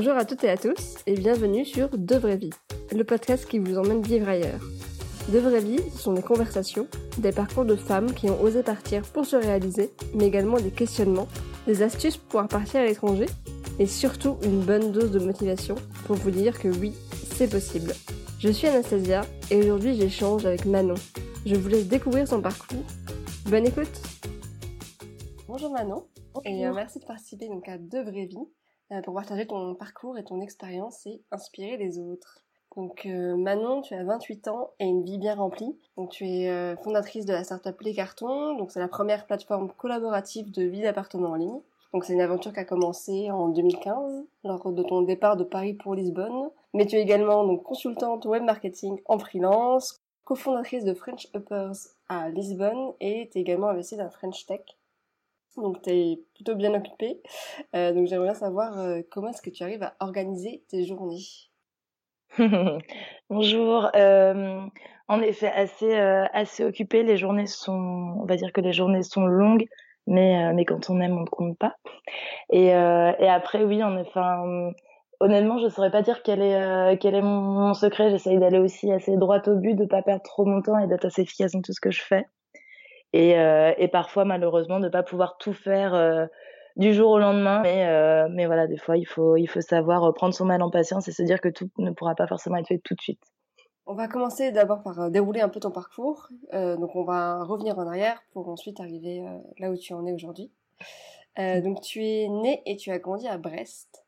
Bonjour à toutes et à tous et bienvenue sur De Vraies Vies, le podcast qui vous emmène vivre ailleurs. De Vraies Vies, ce sont des conversations, des parcours de femmes qui ont osé partir pour se réaliser, mais également des questionnements, des astuces pour pouvoir partir à l'étranger et surtout une bonne dose de motivation pour vous dire que oui, c'est possible. Je suis Anastasia et aujourd'hui j'échange avec Manon. Je vous laisse découvrir son parcours. Bonne écoute Bonjour Manon et euh, merci de participer donc à De Vraies Vies pour partager ton parcours et ton expérience et inspirer les autres. Donc euh, Manon, tu as 28 ans et une vie bien remplie. Donc tu es euh, fondatrice de la startup Les Cartons. Donc c'est la première plateforme collaborative de vie d'appartement en ligne. Donc c'est une aventure qui a commencé en 2015 lors de ton départ de Paris pour Lisbonne. Mais tu es également donc consultante web marketing en freelance, cofondatrice de French Uppers à Lisbonne et tu es également investie dans French Tech donc tu es plutôt bien occupée. Euh, donc j'aimerais savoir euh, comment est-ce que tu arrives à organiser tes journées? Bonjour. Euh, en effet, assez assez occupée. Les journées sont, on va dire que les journées sont longues, mais quand on aime, on ne compte pas. Et après, oui, honnêtement, je saurais pas dire quel est mon, secret. J'essaye d'aller aussi assez droit au but, de pas perdre trop mon temps et d'être assez efficace dans tout ce que je fais et, euh, et parfois malheureusement ne pas pouvoir tout faire euh, du jour au lendemain. Mais, euh, mais voilà, des fois il faut, il faut savoir prendre son mal en patience et se dire que tout ne pourra pas forcément être fait tout de suite. On va commencer d'abord par dérouler un peu ton parcours. Euh, donc on va revenir en arrière pour ensuite arriver là où tu en es aujourd'hui. Euh, donc tu es née et tu as grandi à Brest.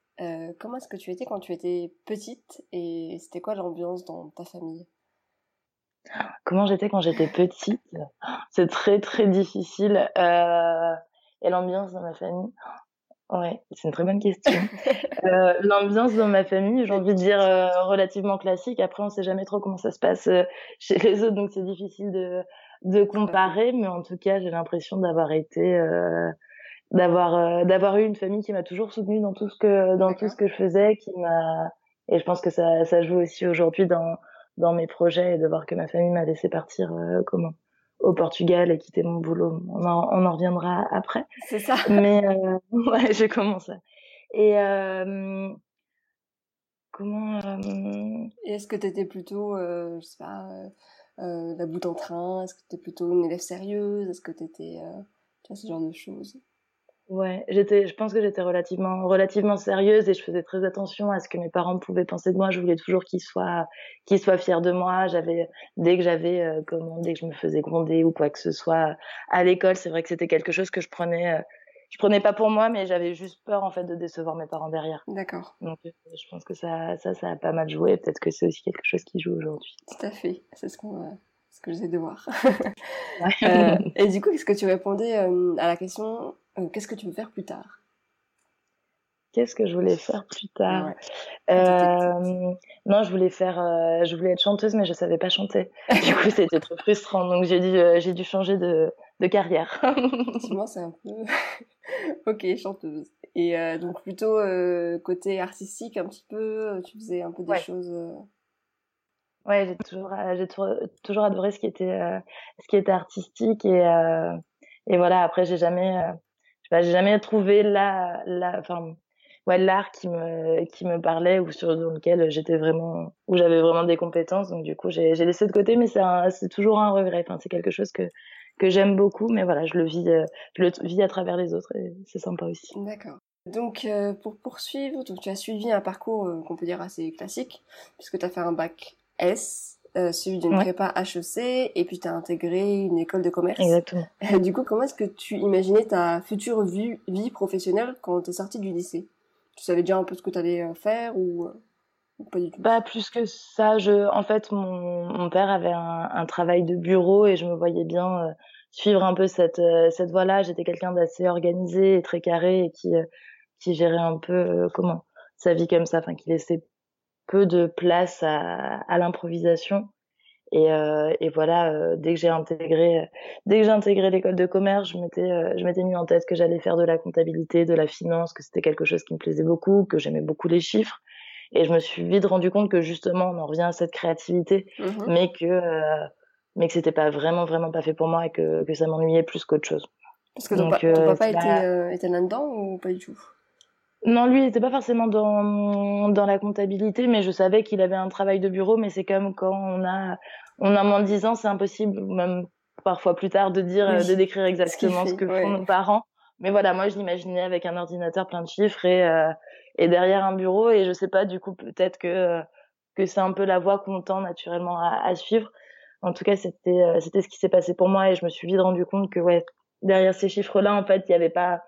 Comment est-ce que tu étais quand tu étais petite et c'était quoi l'ambiance dans ta famille? Comment j'étais quand j'étais petite? C'est très très difficile. Euh, et l'ambiance dans ma famille Ouais, c'est une très bonne question. euh, l'ambiance dans ma famille, j'ai envie de dire euh, relativement classique. Après, on sait jamais trop comment ça se passe chez les autres, donc c'est difficile de, de comparer. Mais en tout cas, j'ai l'impression d'avoir été, d'avoir, d'avoir eu une famille qui m'a toujours soutenue dans tout ce que, dans tout ce que je faisais, qui m'a, et je pense que ça, ça joue aussi aujourd'hui dans dans mes projets et de voir que ma famille m'a laissé partir euh, comment au Portugal et quitter mon boulot. On en, on en reviendra après. C'est ça. Mais euh, ouais, j'ai commencé. Et euh, comment euh, Est-ce que tu étais plutôt, je sais pas, la boute en train? Est-ce que tu étais plutôt une élève sérieuse? Est-ce que tu étais, tu vois, ce genre de choses? Ouais, j'étais, je pense que j'étais relativement, relativement sérieuse et je faisais très attention à ce que mes parents pouvaient penser de moi. Je voulais toujours qu'ils soient, qu'ils soient fiers de moi. J'avais, dès que j'avais, euh, comment, dès que je me faisais gronder ou quoi que ce soit à l'école, c'est vrai que c'était quelque chose que je prenais, euh, je prenais pas pour moi, mais j'avais juste peur en fait de décevoir mes parents derrière. D'accord. Donc, euh, je pense que ça, ça, ça a pas mal joué. Peut-être que c'est aussi quelque chose qui joue aujourd'hui. Tout à fait. C'est ce qu'on, ce que j'essaie de voir. euh, et du coup, qu'est-ce que tu répondais euh, à la question euh, qu'est-ce que tu veux faire plus tard? Qu'est-ce que je voulais faire plus tard? Ouais. euh, Non, je voulais faire, je voulais être chanteuse, mais je savais pas chanter. Du coup, c'était trop frustrant. Donc j'ai dû, j'ai dû changer de, de carrière. Effectivement, c'est un peu. ok, chanteuse. Et donc plutôt côté artistique, un petit peu. Tu faisais un peu des ouais. choses. Ouais, j'ai toujours, j'ai toujours adoré ce qui était, était artistique et et voilà. Après, j'ai jamais jamais trouvé l'art qui me, parlait ou sur lequel j'étais vraiment, où j'avais vraiment des compétences. Donc, du coup, j'ai, laissé de côté, mais c'est toujours un regret. C'est quelque chose que, j'aime beaucoup, mais voilà, je le vis, à travers les autres et c'est sympa aussi. D'accord. Donc, euh, pour poursuivre, tu as suivi un parcours euh, qu'on peut dire assez classique, puisque tu as fait un bac S, euh, suivi d'une ouais. prépa HEC et puis tu as intégré une école de commerce. Exactement. du coup, comment est-ce que tu imaginais ta future vie, vie professionnelle quand tu es sortie du lycée? Tu savais déjà un peu ce que tu allais faire ou, ou, pas du tout? Bah plus que ça, je en fait mon, mon père avait un, un, travail de bureau et je me voyais bien euh, suivre un peu cette euh, cette voie-là, j'étais quelqu'un d'assez organisé et très carré et qui qui gérait un peu comment sa vie comme ça, enfin qui laissait peu de place à, à l'improvisation. Et, euh, et voilà, euh, dès que j'ai intégré, dès que j'ai intégré l'école de commerce, je m'étais, euh, je m'étais mis en tête que j'allais faire de la comptabilité, de la finance, que c'était quelque chose qui me plaisait beaucoup, que j'aimais beaucoup les chiffres. Et je me suis vite rendu compte que justement, on en revient à cette créativité, Mhm. mais que, euh, mais que c'était pas vraiment, vraiment pas fait pour moi et que, que ça m'ennuyait plus qu'autre chose. Parce que ton, Donc, ton euh, papa était, euh, était là-dedans ou pas du tout? Non, lui, il n'était pas forcément dans, dans la comptabilité, mais je savais qu'il avait un travail de bureau, mais c'est comme quand on a, on a moins de 10 ans, c'est impossible, même parfois plus tard, de dire, de décrire exactement ce, que font nos parents. Mais voilà, moi, je l'imaginais avec un ordinateur plein de chiffres et, euh, et derrière un bureau, et je sais pas, du coup, peut-être que, que c'est un peu la voie qu'on tend naturellement à, à suivre. En tout cas, c'était, euh, c'était ce qui s'est passé pour moi et je me suis vite rendu compte que, ouais, derrière ces chiffres-là, en fait, il y avait pas,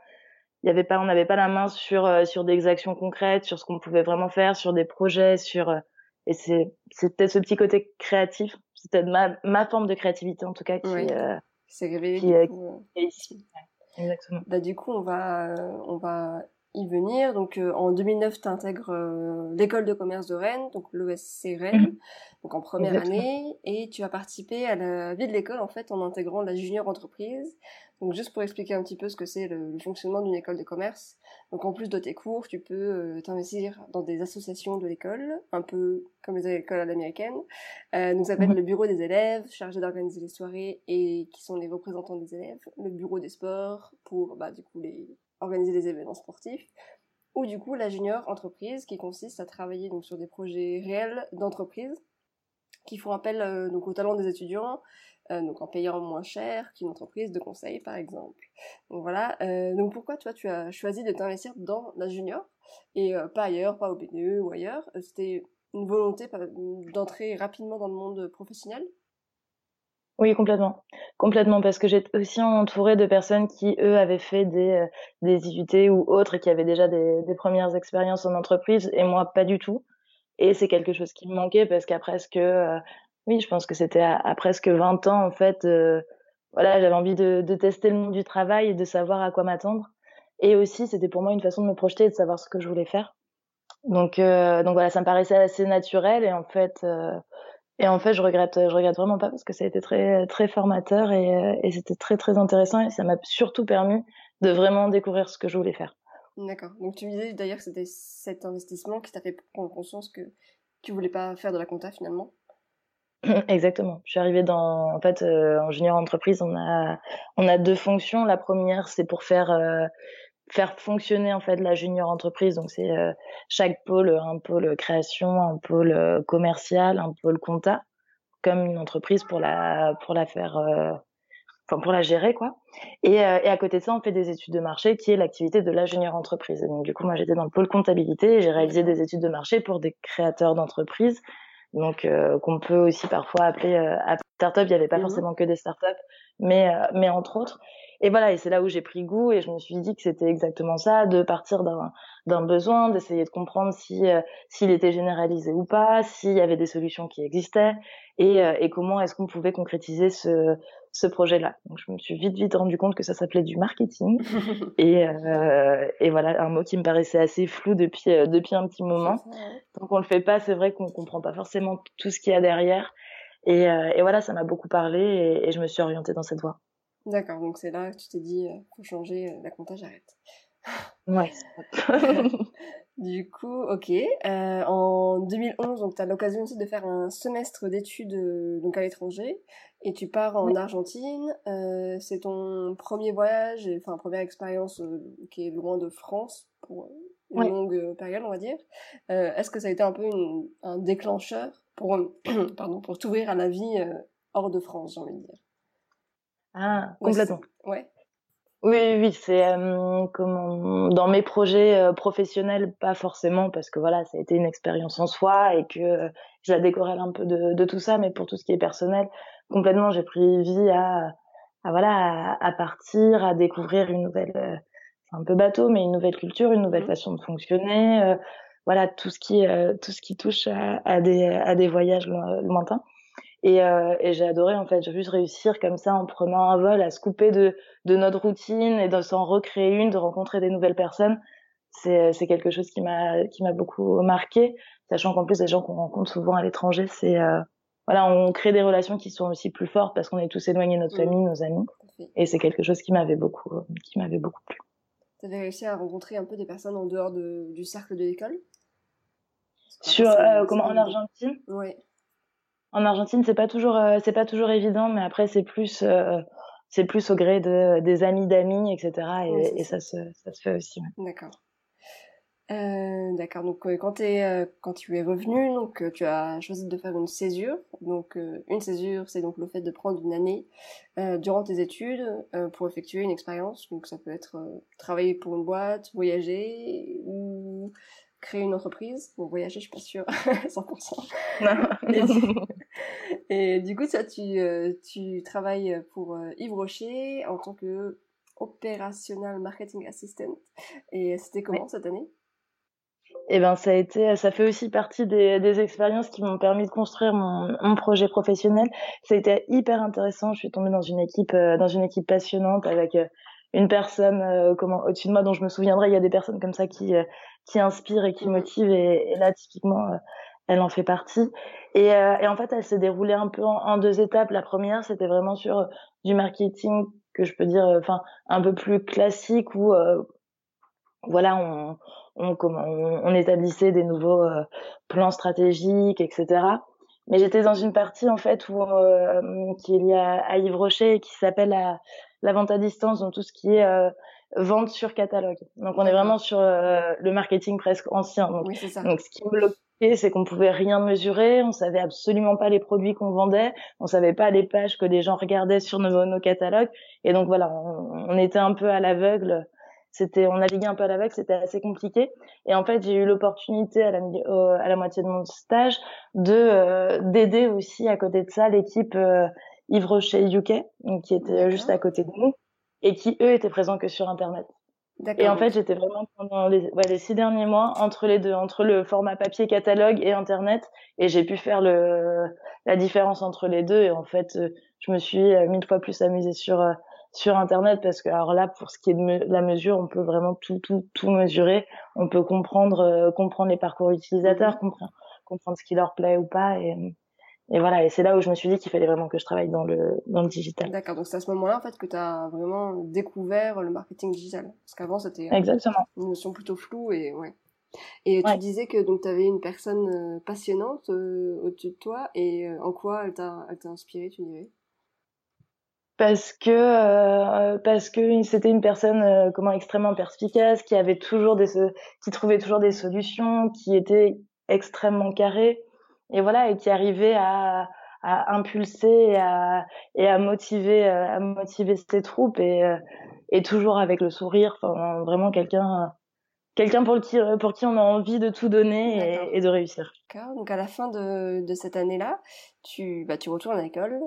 il y avait pas, on n'avait pas la main sur euh, sur des actions concrètes, sur ce qu'on pouvait vraiment faire, sur des projets, sur euh, et c'est c'est peut-être ce petit côté créatif, c'est peut-être ma ma forme de créativité en tout cas qui oui. euh, c'est révélé qui, est ici. Ouais, exactement. Bah du coup on va on va y venir. Donc euh, en 2009, tu intègres euh, l'école de commerce de Rennes, donc l'ESC Rennes, mmh. donc en première Exactement. année, et tu as participé à la vie de l'école en fait en intégrant la junior entreprise. Donc juste pour expliquer un petit peu ce que c'est le, le, fonctionnement d'une école de commerce. Donc en plus de tes cours, tu peux euh, t'investir dans des associations de l'école, un peu comme les écoles à l'américaine. Euh, donc ça peut être mmh. le bureau des élèves, chargé d'organiser les soirées et qui sont les représentants des élèves, le bureau des sports pour bah du coup les organiser des événements sportifs, ou du coup la junior entreprise qui consiste à travailler donc sur des projets réels d'entreprise qui font appel euh, donc au talent des étudiants, euh, donc en payant moins cher qu'une entreprise de conseil par exemple. Donc voilà. Euh, donc pourquoi toi tu as choisi de t'investir dans la junior et euh, pas ailleurs, pas au BNE ou ailleurs? C'était une volonté d'entrer rapidement dans le monde professionnel? Oui, complètement. Complètement, parce que j'ai aussi entouré de personnes qui, eux, avaient fait des, euh, des IUT ou autres et qui avaient déjà des, des premières expériences en entreprise et moi, pas du tout. Et c'est quelque chose qui me manquait parce qu'à presque, euh, oui, je pense que c'était à, presque 20 ans, en fait, euh, voilà, j'avais envie de, de tester le monde du travail et de savoir à quoi m'attendre. Et aussi, c'était pour moi une façon de me projeter et de savoir ce que je voulais faire. Donc, euh, donc voilà, ça me paraissait assez naturel et en fait, et en fait, je regrette, je regrette vraiment pas parce que ça a été très, très formateur et, et c'était très, très intéressant et ça m'a surtout permis de vraiment découvrir ce que je voulais faire. D'accord. Donc tu me disais d'ailleurs que c'était cet investissement qui t'a fait prendre conscience que tu voulais pas faire de la compta finalement. Exactement. Je suis arrivée dans, en fait, euh, en junior entreprise, on a, on a deux fonctions. La première, c'est pour faire euh, faire fonctionner en fait la junior entreprise. Donc c'est euh, chaque pôle, un pôle création, un pôle euh, commercial, un pôle compta, comme une entreprise pour la pour la faire, euh, enfin pour la gérer quoi. Et, et à côté de ça, on fait des études de marché, qui est l'activité de la junior entreprise. Et donc du coup, moi j'étais dans le pôle comptabilité et j'ai réalisé des études de marché pour des créateurs d'entreprises. Donc qu'on peut aussi parfois appeler, appeler start-up. Il n'y avait pas mmh. forcément que des start-up, mais mais entre autres et voilà, et c'est là où j'ai pris goût et je me suis dit que c'était exactement ça, de partir d'un d'un besoin, d'essayer de comprendre si euh, s'il était généralisé ou pas, s'il y avait des solutions qui existaient et, euh, et comment est-ce qu'on pouvait concrétiser ce ce projet-là. Donc je me suis vite vite rendu compte que ça s'appelait du marketing et euh, et voilà un mot qui me paraissait assez flou depuis euh, depuis un petit moment. Tant qu'on le fait pas, c'est vrai qu'on comprend pas forcément tout ce qu'il y a derrière. Et, euh, et voilà, ça m'a beaucoup parlé et, et je me suis orientée dans cette voie. D'accord, donc c'est là que tu t'es dit, faut changer la compta, j'arrête. Ouais. du coup, ok. Euh, en 2011, donc tu as l'occasion aussi de faire un semestre d'études euh, donc à l'étranger et tu pars en oui. Argentine. Euh, c'est ton premier voyage, enfin première expérience qui est loin de France pour une oui. longue période, on va dire. Est-ce que ça a été un peu une, un déclencheur pour pardon pour t'ouvrir à la vie hors de France, j'ai envie de dire? Ah, complètement. Ouais. Oui, oui, c'est euh, comment dans mes projets euh, professionnels, pas forcément parce que voilà, ça a été une expérience en soi et que euh, je la décorelle un peu de, de, tout ça, mais pour tout ce qui est personnel, complètement, j'ai pris vie à, à voilà, à, à, partir, à découvrir une nouvelle, euh, c'est un peu bateau, mais une nouvelle culture, une nouvelle mmh. façon de fonctionner, euh, voilà, tout ce qui, tout ce qui touche à, à, des, à des voyages lointains. Et, euh, et j'ai adoré en fait, j'ai juste réussir comme ça en prenant un vol à se couper de, de notre routine et de s'en recréer une, de rencontrer des nouvelles personnes. C'est, c'est quelque chose qui m'a qui m'a beaucoup marqué, sachant qu'en plus les gens qu'on rencontre souvent à l'étranger, c'est euh, voilà, on crée des relations qui sont aussi plus fortes parce qu'on est tous éloignés de notre mmh. famille, nos amis, et c'est quelque chose qui m'avait beaucoup qui m'avait beaucoup plu. Tu avais réussi à rencontrer un peu des personnes en dehors de, du cercle de l'école? Sur euh, comment en Argentine? Oui en Argentine, c'est pas toujours euh, c'est pas toujours évident, mais après c'est plus euh, c'est plus au gré de des amis d'amis, etc. Et, oui, et ça. se ça se fait aussi. Ouais. D'accord. Euh, d'accord. Donc euh, quand, es, euh, quand tu es revenu, donc tu as choisi de faire une césure. Donc une césure, c'est donc le fait de prendre une année durant tes études pour effectuer une expérience. Donc ça peut être travailler pour une boîte, voyager ou créer une entreprise. Bon, voyager, je suis pas sûre, 100%. Non. Et, du coup, ça, tu, tu travailles pour Yves Rocher en tant que opérationnel marketing assistant. Et c'était comment cette année? Eh ben ça a été, ça fait aussi partie des, des expériences qui m'ont permis de construire mon, mon, projet professionnel. Ça a été hyper intéressant. Je suis tombée dans une équipe, euh, dans une équipe passionnante avec euh, une personne euh, comment au-dessus de moi dont je me souviendrai. Il y a des personnes comme ça qui qui inspirent et qui mmh. motivent. Et, et là typiquement, elle en fait partie. Et, et en fait, elle s'est déroulée un peu en, en deux étapes. La première, c'était vraiment sur du marketing que je peux dire, enfin un peu plus classique où voilà on on, on, établissait des nouveaux euh, plans stratégiques, etc. Mais j'étais dans une partie en fait où euh, qui est liée à, à Yves Rocher et qui s'appelle la, la, vente à distance, donc tout ce qui est euh, vente sur catalogue. Donc on est vraiment sur le marketing presque ancien. Donc, oui, ça. donc ce qui me bloquait, c'est qu'on pouvait rien mesurer, on savait absolument pas les produits qu'on vendait, on savait pas les pages que les gens regardaient sur nos, nos catalogues, et donc voilà, on, on était un peu à l'aveugle c'était on naviguait un peu à l'aveugle, c'était assez compliqué. Et en fait, j'ai eu l'opportunité à la, à la moitié de mon stage de euh, d'aider aussi à côté de ça l'équipe euh, Yves Rocher UK, qui était juste à côté de nous et qui eux étaient présents que sur internet. Et en fait, j'étais vraiment pendant les, ouais, les six derniers mois entre les deux, entre le format papier catalogue et internet, et j'ai pu faire le la différence entre les deux. Et en fait, euh, je me suis euh, mille fois plus amusée sur sur internet parce que alors là pour ce qui est de la mesure on peut vraiment tout tout tout mesurer. On peut comprendre euh, comprendre les parcours utilisateurs mhm. comprendre comprendre ce qui leur plaît ou pas et et voilà. Et c'est là où je me suis dit qu'il fallait vraiment que je travaille dans le dans le digital. D'accord. Donc c'est à ce moment-là en fait que tu as vraiment découvert le marketing digital. Parce qu'avant c'était exactement. une notion plutôt floue et ouais. Et tu disais que donc tu avais une personne euh, passionnante euh, au-dessus de toi et en quoi elle t'a elle t'a inspiré tu dirais? Parce que euh, parce que c'était une personne euh, comment extrêmement perspicace qui avait toujours des qui trouvait toujours des solutions qui était extrêmement carré et voilà et qui arrivait à, à impulser et à, et à motiver euh, à motiver ses troupes et et toujours avec le sourire enfin vraiment quelqu'un quelqu'un pour qui pour qui on a envie de tout donner et, et de réussir. Donc à la fin de, de cette année-là, tu bah tu retournes à l'école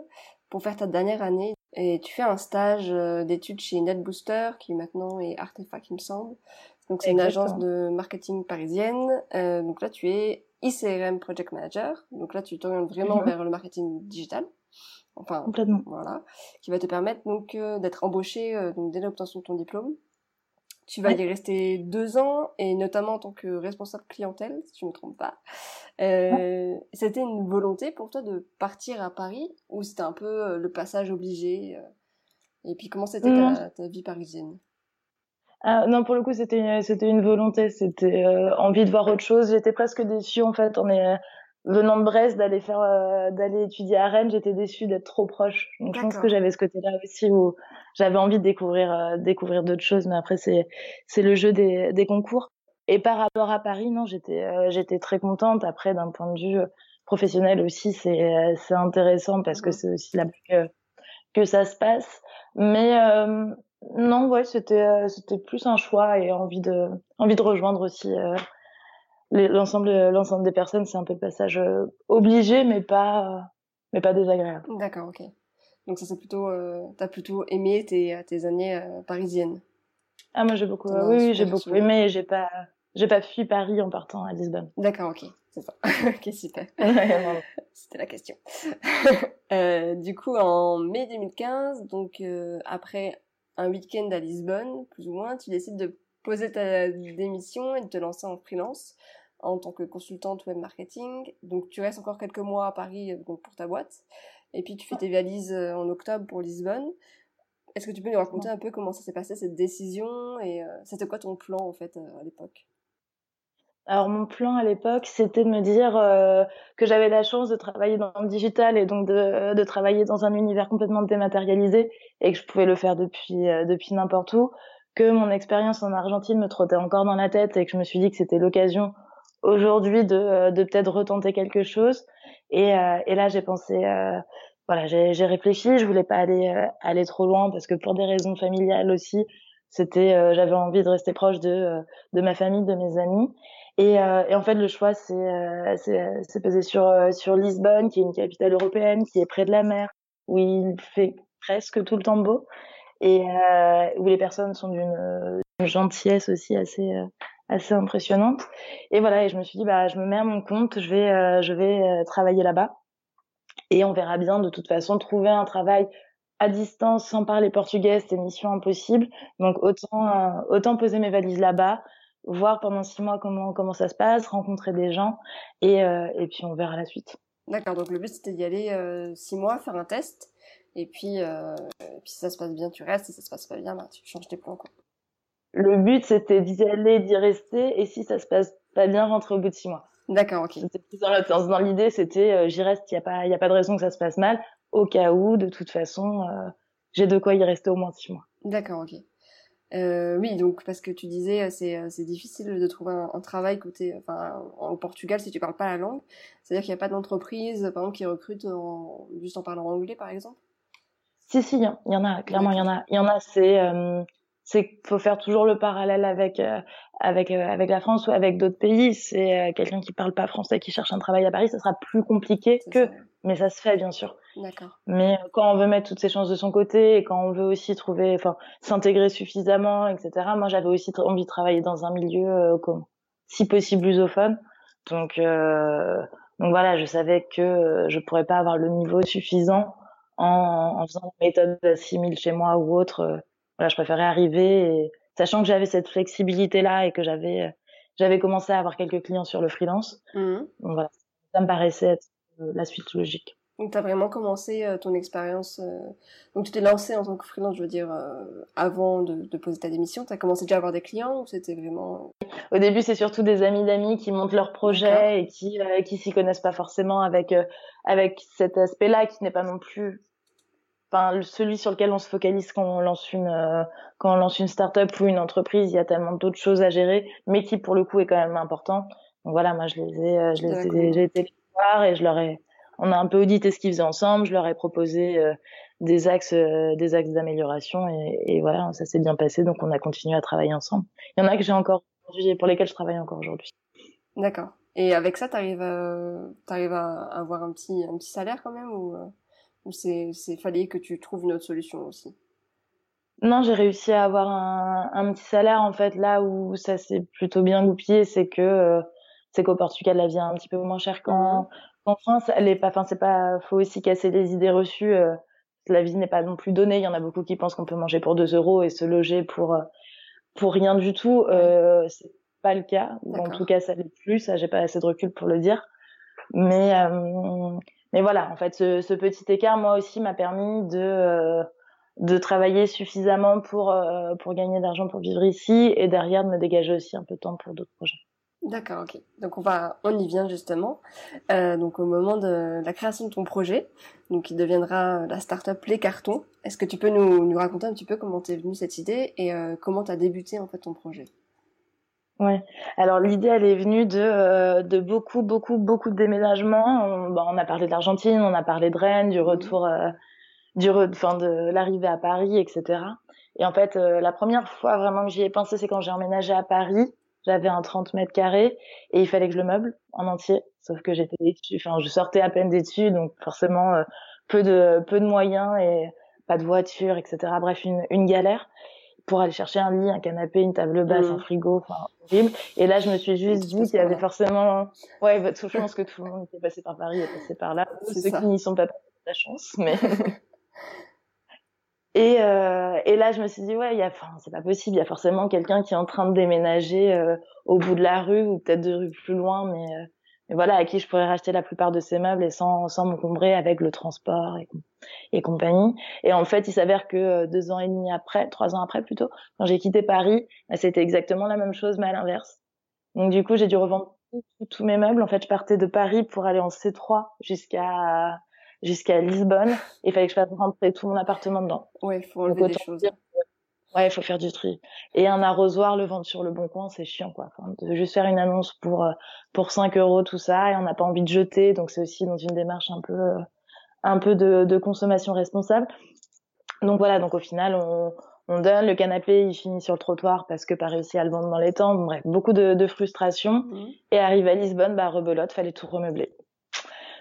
pour faire ta dernière année et tu fais un stage euh, d'études chez NetBooster qui maintenant est Artefact il me semble. Donc c'est une agence de marketing parisienne. Euh, donc là tu es ICRM Project Manager. Donc là tu t'orientes vraiment mhm. vers le marketing digital. Enfin complètement. Voilà, qui va te permettre donc euh, d'être embauché euh, donc dès l'obtention de ton diplôme tu vas y rester deux ans, et notamment en tant que responsable clientèle, si je ne me trompe pas. Euh, C'était une volonté pour toi de partir à Paris, ou c'était un peu euh, le passage obligé euh, Et puis comment c'était ta, ta, vie parisienne? Ah, non, pour le coup, c'était une, c'était une volonté, c'était euh, envie de voir autre chose. J'étais presque déçue en fait. On est venant de Brest d'aller faire euh, d'aller étudier à Rennes j'étais déçue d'être trop proche. Donc je pense que j'avais ce côté là aussi où j'avais envie de découvrir euh, découvrir d'autres choses mais après c'est c'est le jeu des des concours. Et par rapport à Paris non j'étais euh, j'étais très contente. Après d'un point de vue professionnel aussi c'est c'est intéressant parce que c'est aussi là que que ça se passe. Mais non ouais c'était c'était plus un choix et envie de envie de rejoindre aussi l'ensemble l'ensemble des personnes c'est un peu le passage euh, obligé mais pas mais pas désagréable. D'accord ok. Donc ça c'est plutôt euh, t'as plutôt aimé tes tes années euh, parisiennes. Ah moi j'ai beaucoup oui, oui j'ai beaucoup aimé j'ai pas j'ai pas fui Paris en partant à Lisbonne. D'accord ok c'est ça. Ok super. C'était la question. Du coup en mai 2015 donc après un week-end à Lisbonne plus ou moins tu décides de poser ta démission et de te lancer en freelance en tant que consultante web marketing. Donc tu restes encore quelques mois à Paris euh, pour ta boîte. Et puis tu fais tes valises euh, en octobre pour Lisbonne. Est-ce que tu peux nous raconter un peu comment ça s'est passé cette décision et euh, c'était quoi ton plan en fait à l'époque? Alors mon plan à l'époque, c'était de me dire que j'avais la chance de travailler dans le digital et donc de, de, travailler dans un univers complètement dématérialisé et que je pouvais le faire depuis depuis n'importe où, que mon expérience en Argentine me trottait encore dans la tête et que je me suis dit que c'était l'occasion aujourd'hui de, euh, de peut-être retenter quelque chose. Et, euh, et là, j'ai pensé, euh, voilà, j'ai réfléchi. Je voulais pas aller aller trop loin parce que pour des raisons familiales aussi, c'était, j'avais envie de rester proche de de ma famille, de mes amis. Et, et en fait, le choix c'est c'est pesé sur sur Lisbonne, qui est une capitale européenne, qui est près de la mer, où il fait presque tout le temps beau et où les personnes sont d'une gentillesse aussi assez assez impressionnante. Et voilà, et je me suis dit, bah, je me mets à mon compte, je vais, euh, je vais euh, travailler là-bas. Et on verra bien, de toute façon, trouver un travail à distance sans parler portugais, c'était mission impossible. Donc autant, euh, autant poser mes valises là-bas, voir pendant six mois comment, comment ça se passe, rencontrer des gens, et, et puis on verra la suite. D'accord, donc le but c'était d'y aller six mois, faire un test, et puis, et puis si ça se passe bien, tu restes, si ça se passe pas bien, bah, tu changes tes plans. Quoi le but c'était d'y aller, d'y rester, et si ça se passe pas bien, rentrer au bout de six mois. D'accord, ok. dans, dans l'idée, c'était euh, j'y reste, il y a pas, y a pas de raison que ça se passe mal, au cas où, de toute façon, euh, j'ai de quoi y rester au moins six mois. D'accord, ok. Euh, oui, donc parce que tu disais c'est c'est difficile de trouver un, travail côté enfin au Portugal si tu parles pas la langue, c'est-à-dire qu'il n'y a pas d'entreprise par exemple qui recrute en, juste en parlant anglais par exemple. Si si, il y, en a clairement, il y en a, il y en a c'est c'est qu'il faut faire toujours le parallèle avec euh, avec euh, avec la France ou avec d'autres pays. C'est euh, quelqu'un qui parle pas français qui cherche un travail à Paris, ça sera plus compliqué que, mais ça se fait bien sûr. D'accord. Mais quand on veut mettre toutes ses chances de son côté et quand on veut aussi trouver, enfin, s'intégrer suffisamment, etc. Moi, j'avais aussi envie de travailler dans un milieu comme, si possible lusophone. Donc donc voilà, je savais que je pourrais pas avoir le niveau suffisant en, en faisant une méthode d'assimile chez moi ou autre voilà, je préférais arriver, et, sachant que j'avais cette flexibilité là et que j'avais euh, j'avais commencé à avoir quelques clients sur le freelance. Mmh. Donc voilà, ça me paraissait être euh, la suite logique. Donc tu as vraiment commencé euh, ton expérience, donc tu t'es lancé en tant que freelance, je veux dire, avant de, de, poser ta démission, tu as commencé déjà à avoir des clients ou c'était vraiment... Au début c'est surtout des amis d'amis qui montent leur projet et qui, qui s'y connaissent pas forcément avec, avec cet aspect-là qui n'est pas non plus enfin celui sur lequel on se focalise quand on lance une euh, quand on lance une start-up ou une entreprise, il y a tellement d'autres choses à gérer, mais qui pour le coup est quand même important. Donc voilà, moi je les ai euh, je les ai j'ai été voir et je leur ai on a un peu audité ce qu'ils faisaient ensemble, je leur ai proposé euh, des axes des axes d'amélioration et, et, voilà, ça s'est bien passé donc on a continué à travailler ensemble. Il y en a que j'ai encore aujourd'hui pour lesquels je travaille encore aujourd'hui. D'accord. Et avec ça, tu arrives t'arrives à avoir un petit un petit salaire quand même ou ou c'est fallait que tu trouves une autre solution aussi? Non, j'ai réussi à avoir un, un, petit salaire en fait là où ça s'est plutôt bien goupillé, c'est que euh, c'est qu'au Portugal la vie est un petit peu moins chère qu'en mmh. France. Elle est pas, enfin c'est pas, faut aussi casser les idées reçues. Euh, la vie n'est pas non plus donnée. Il y en a beaucoup qui pensent qu'on peut manger pour 2 euros et se loger pour euh, pour rien du tout. Euh, c'est pas le cas. En tout cas, ça l'est plus. Ça, j'ai pas assez de recul pour le dire. Mais euh, mais voilà, en fait, ce, petit écart, moi aussi, m'a permis de euh, travailler suffisamment pour euh, pour gagner de l'argent pour vivre ici et derrière de me dégager aussi un peu de temps pour d'autres projets. D'accord, ok. Donc on va, on y vient justement. Euh, donc au moment de la création de ton projet, donc il deviendra la startup Les Cartons. Est-ce que tu peux nous, nous raconter un petit peu comment t'es venue cette idée et euh, comment t'as débuté en fait ton projet? Ouais. Alors l'idée, elle est venue de, euh, de beaucoup, beaucoup, beaucoup de déménagements. On, bah, on a parlé de l'Argentine, on a parlé de Rennes, du mmh. retour, euh, du, enfin de l'arrivée à Paris, etc. Et en fait, euh, la première fois vraiment que j'y ai pensé, c'est quand j'ai emménagé à Paris. J'avais un 30 mètres carrés et il fallait que je le meuble en entier. Sauf que j'étais enfin, je sortais à peine d'études, donc forcément peu de peu de moyens et pas de voiture, etc. Bref, une, une galère pour aller chercher un lit, un canapé, une table basse, un mm. frigo, enfin horrible. Et là, je me suis juste dit qu'il y avait forcément, ouais, bah, je pense que tout le monde était passé par Paris et passé par là. Ceux qui n'y sont pas, la chance, mais. et euh, et là, je me suis dit ouais, il y a, enfin, c'est pas possible. Il y a forcément quelqu'un qui est en train de déménager euh, au bout de la rue ou peut-être deux rues plus loin, mais euh, mais voilà, à qui je pourrais racheter la plupart de ces meubles et sans, sans m'encombrer avec le transport et, et, compagnie. Et en fait, il s'avère que euh, deux ans et demi après, trois ans après plutôt, quand j'ai quitté Paris, bah, c'était exactement la même chose, mais à l'inverse. Donc du coup, j'ai dû revendre tous mes meubles. En fait, je partais de Paris pour aller en C3 jusqu'à jusqu'à Lisbonne. Et il fallait que je fasse rentrer tout mon appartement dedans. Ouais, il faut enlever des choses. Ouais, il faut faire du tri. Et un arrosoir, le vendre sur le bon coin, c'est chiant, quoi. Enfin, de juste faire une annonce pour, euh, pour 5 euros, tout ça, et on n'a pas envie de jeter, donc c'est aussi dans une démarche un peu, euh, un peu de, de consommation responsable. Donc voilà, donc au final, on, on donne le canapé, il finit sur le trottoir parce que pas réussi à le vendre dans les temps. Bref, beaucoup de, de frustration. Mmh. Et arrive à Lisbonne, bah rebelote, fallait tout remeubler.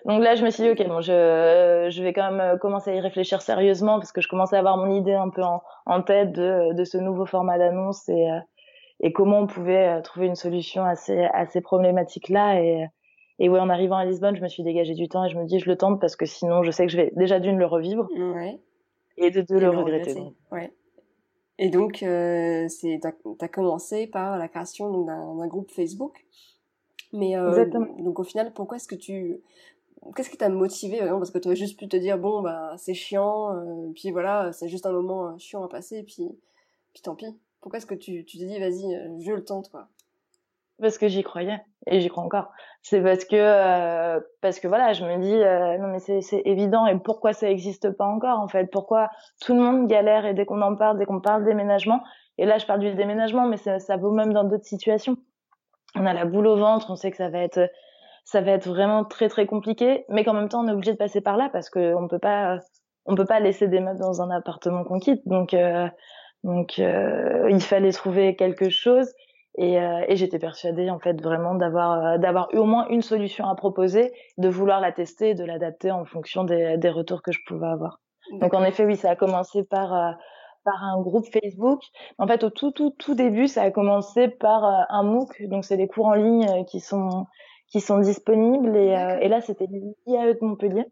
Donc là, je me suis dit, ok, bon, je, je vais quand même euh, commencer à y réfléchir sérieusement parce que je commençais à avoir mon idée un peu en, en tête de, de ce nouveau format d'annonce et, euh, et comment on pouvait euh, trouver une solution à ces, à ces problématiques-là. Et, et ouais, en arrivant à Lisbonne, je me suis dégagé du temps et je me dis, je le tente parce que sinon, je sais que je vais déjà d'une le revivre ouais. et de deux le, regretter. Ouais. Et donc, euh, t'as as commencé par la création d'un groupe Facebook. Mais euh, donc au final, pourquoi est-ce que tu qu'est-ce qui t'a motivé Parce que tu aurais juste pu te dire bon bah c'est chiant, euh, puis voilà c'est juste un moment euh, chiant à passer, puis puis tant pis. Pourquoi est-ce que tu tu t'es dit vas-y euh, je le tente quoi? Parce que j'y croyais et j'y crois encore. C'est parce que parce que voilà je me dis non mais c'est évident et pourquoi ça existe pas encore en fait? Pourquoi tout le monde galère et dès qu'on en parle, dès qu'on parle déménagement et là je parle du déménagement mais ça vaut même dans d'autres situations. On a la boule au ventre, on sait que ça va être ça va être vraiment très très compliqué, mais qu'en même temps on est obligé de passer par là parce qu'on peut pas on peut pas laisser des meubles dans un appartement qu'on quitte. Donc euh, donc euh, il fallait trouver quelque chose et, euh, et j'étais persuadée en fait vraiment d'avoir euh, d'avoir eu au moins une solution à proposer, de vouloir la tester, et de l'adapter en fonction des, des retours que je pouvais avoir. Donc en effet oui, ça a commencé par euh, par un groupe Facebook. En fait, au tout tout tout début, ça a commencé par un MOOC. Donc c'est des cours en ligne qui sont qui sont disponibles. Et, euh, et là, c'était l'IAE de Montpellier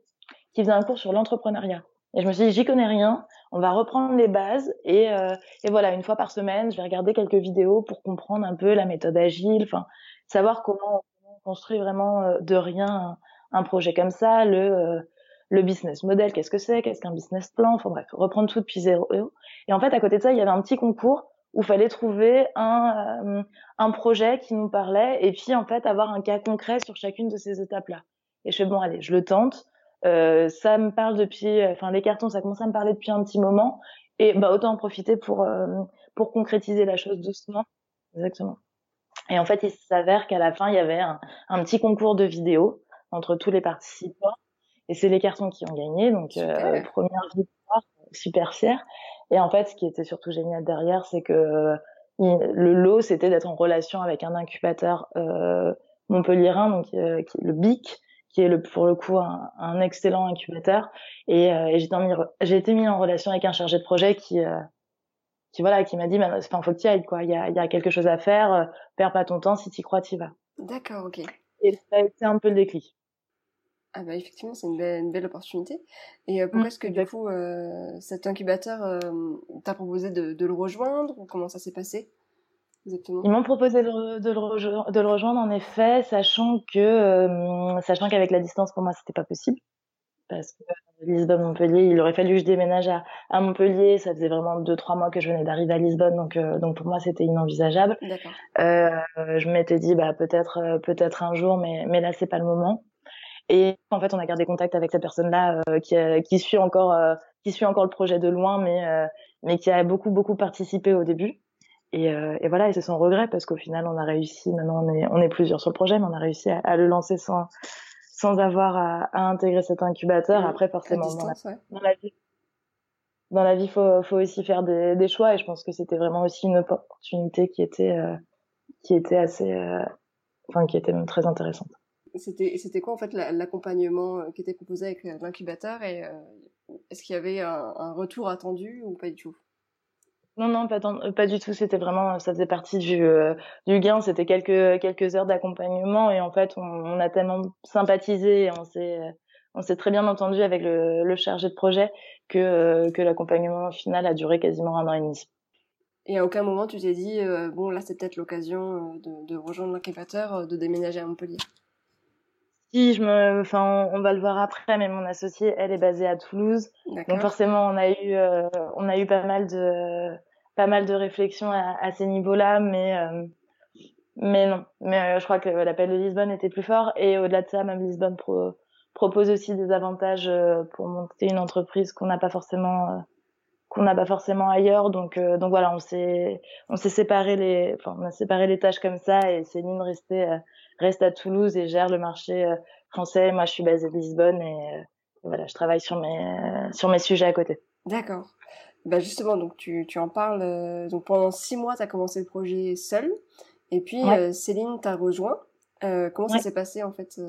qui faisait un cours sur l'entrepreneuriat. Et je me suis dit, j'y connais rien, on va reprendre les bases. Et, euh, et voilà, une fois par semaine, je vais regarder quelques vidéos pour comprendre un peu la méthode agile, enfin, savoir comment on construit vraiment euh, de rien un, projet comme ça, le, le business model, qu'est-ce que c'est, qu'est-ce qu'un business plan, enfin bref, reprendre tout depuis zéro. Et en fait, à côté de ça, il y avait un petit concours où fallait trouver un, euh, un projet qui nous parlait et puis en fait avoir un cas concret sur chacune de ces étapes-là. Et je fais bon allez, je le tente. Euh, ça me parle depuis, enfin les cartons, ça commence à me parler depuis un petit moment et bah autant en profiter pour euh, pour concrétiser la chose doucement. Exactement. Et en fait, il s'avère qu'à la fin, il y avait un, un, petit concours de vidéos entre tous les participants et c'est les cartons qui ont gagné. Donc euh, première victoire, super fière. Et en fait, ce qui était surtout génial derrière, c'est que le lot, c'était d'être en relation avec un incubateur euh, montpelliérain, donc euh, le BIC, qui est le, pour le coup un, un excellent incubateur. Et, euh, et j'ai été mis en relation avec un chargé de projet qui, euh, qui voilà, qui m'a dit, enfin, faut que tu ailles, quoi. Il y a, y a quelque chose à faire. Euh, perds pas ton temps. Si tu crois, tu vas. D'accord, ok. Et ça a été un peu le déclic. Ah bah effectivement, c'est une belle, une belle opportunité. Et euh, pourquoi mmh, est-ce que du coup euh, cet incubateur euh, t'a proposé de, de, le rejoindre ou comment ça s'est passé exactement? Ils m'ont proposé de, le, de, le de le rejoindre en effet, sachant que euh, sachant qu'avec la distance pour moi c'était pas possible parce que Lisbonne Montpellier, il aurait fallu que je déménage à, à Montpellier, ça faisait vraiment deux trois mois que je venais d'arriver à Lisbonne donc euh, donc pour moi c'était inenvisageable. je m'étais dit bah peut-être peut-être un jour mais mais là c'est pas le moment. Et en fait, on a gardé contact avec cette personne-là euh, qui, qui suit encore, euh, qui suit encore le projet de loin, mais euh, mais qui a beaucoup beaucoup participé au début. Et, et voilà, et c'est son regret parce qu'au final, on a réussi. Maintenant, on est on est plusieurs sur le projet, mais on a réussi à, à le lancer sans sans avoir à, à intégrer cet incubateur. Après, forcément, distance, dans, la, ouais. dans la vie, dans la vie, faut faut aussi faire des, des choix. Et je pense que c'était vraiment aussi une opportunité qui était qui était assez, enfin, qui était même très intéressante c'était c'était quoi en fait l'accompagnement euh, qui était proposé avec euh, l'incubateur et euh, est-ce qu'il y avait un, un, retour attendu ou pas du tout? Non non pas, pas du tout. C'était vraiment ça faisait partie du euh, du gain. C'était quelques quelques heures d'accompagnement et en fait on, on, a tellement sympathisé et on s'est on s'est très bien entendu avec le, le chargé de projet que que l'accompagnement final a duré quasiment un an et demi. Et à aucun moment tu t'es dit bon là c'est peut-être l'occasion de, de rejoindre l'incubateur de déménager à Montpellier? Si je me, enfin, on, va le voir après, mais mon associée, elle est basée à Toulouse, donc forcément, on a eu, euh, on a eu pas mal de, pas mal de réflexions à, à ces niveaux-là, mais, euh, mais non, mais euh, je crois que l'appel de Lisbonne était plus fort, et au-delà de ça, même Lisbonne propose aussi des avantages pour monter une entreprise qu'on n'a pas forcément, qu'on n'a pas forcément ailleurs. Donc, euh, donc voilà, on s'est, on s'est séparé les, enfin, on a séparé les tâches comme ça et Céline restait, euh, reste à Toulouse et gère le marché euh, français. Moi, je suis basée à Lisbonne et voilà, je travaille sur mes, sur mes sujets à côté. D'accord. Bah justement, donc tu, tu en parles. donc pendant six mois, tu as commencé le projet seul. Et puis Céline t'a rejoint. comment ça s'est passé en fait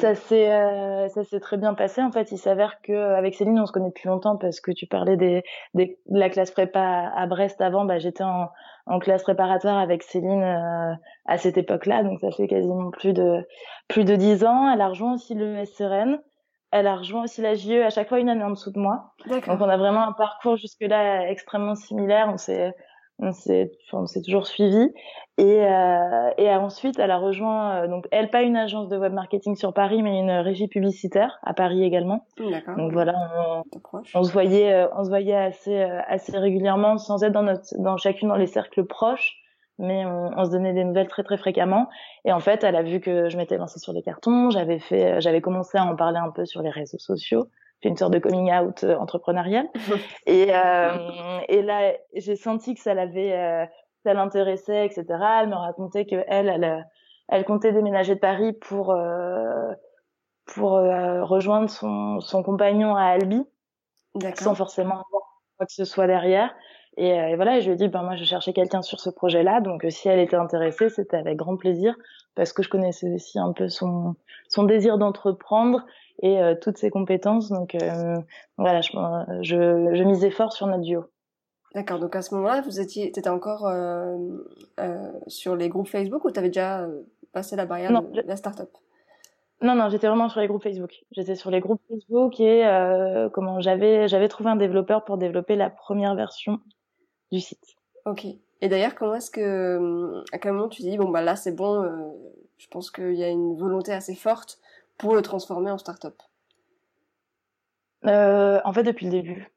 ça s'est euh, ça s'est très bien passé en fait. Il s'avère que avec Céline on se connaît depuis longtemps parce que tu parlais des, des de la classe prépa à Brest avant. Bah j'étais en, en classe préparatoire avec Céline euh, à cette époque-là, donc ça fait quasiment plus de plus de dix ans. Elle a rejoint aussi le SRN. Elle a rejoint aussi la JE à chaque fois une année en dessous de moi. Donc on a vraiment un parcours jusque là extrêmement similaire. On s'est on s'est on s'est toujours suivi. Et euh, et ensuite elle a rejoint euh, donc elle pas une agence de web marketing sur Paris mais une régie publicitaire à Paris également. Donc voilà on, on, se voyait euh, on se voyait assez euh, assez régulièrement sans être dans notre dans chacune dans les cercles proches mais on, on, se donnait des nouvelles très très fréquemment. Et en fait elle a vu que je m'étais lancée sur les cartons j'avais fait j'avais commencé à en parler un peu sur les réseaux sociaux fait une sorte de coming out euh, entrepreneurial. et, euh, et là, j'ai senti que ça l'avait, euh, ça l'intéressait, etc. Elle me racontait que elle, elle, elle comptait déménager de Paris pour euh, pour euh, rejoindre son, son compagnon à Albi, sans forcément avoir quoi que ce soit derrière. Et, et, voilà, je lui ai dit, ben moi je cherchais quelqu'un sur ce projet-là, donc si elle était intéressée, c'était avec grand plaisir, parce que je connaissais aussi un peu son son désir d'entreprendre et euh, toutes ses compétences. Donc euh, voilà, je, je, je, misais fort sur notre duo. D'accord, donc à ce moment-là, vous étiez, étais encore euh, sur les groupes Facebook ou tu avais déjà passé la barrière non, de la startup? Non, non, j'étais vraiment sur les groupes Facebook. J'étais sur les groupes Facebook et euh, comment j'avais j'avais trouvé un développeur pour développer la première version du site. Ok. Et d'ailleurs, comment est-ce que à quel moment tu dis bon bah là c'est bon, je pense qu'il y a une volonté assez forte pour le transformer en start-up euh, En fait, depuis le début.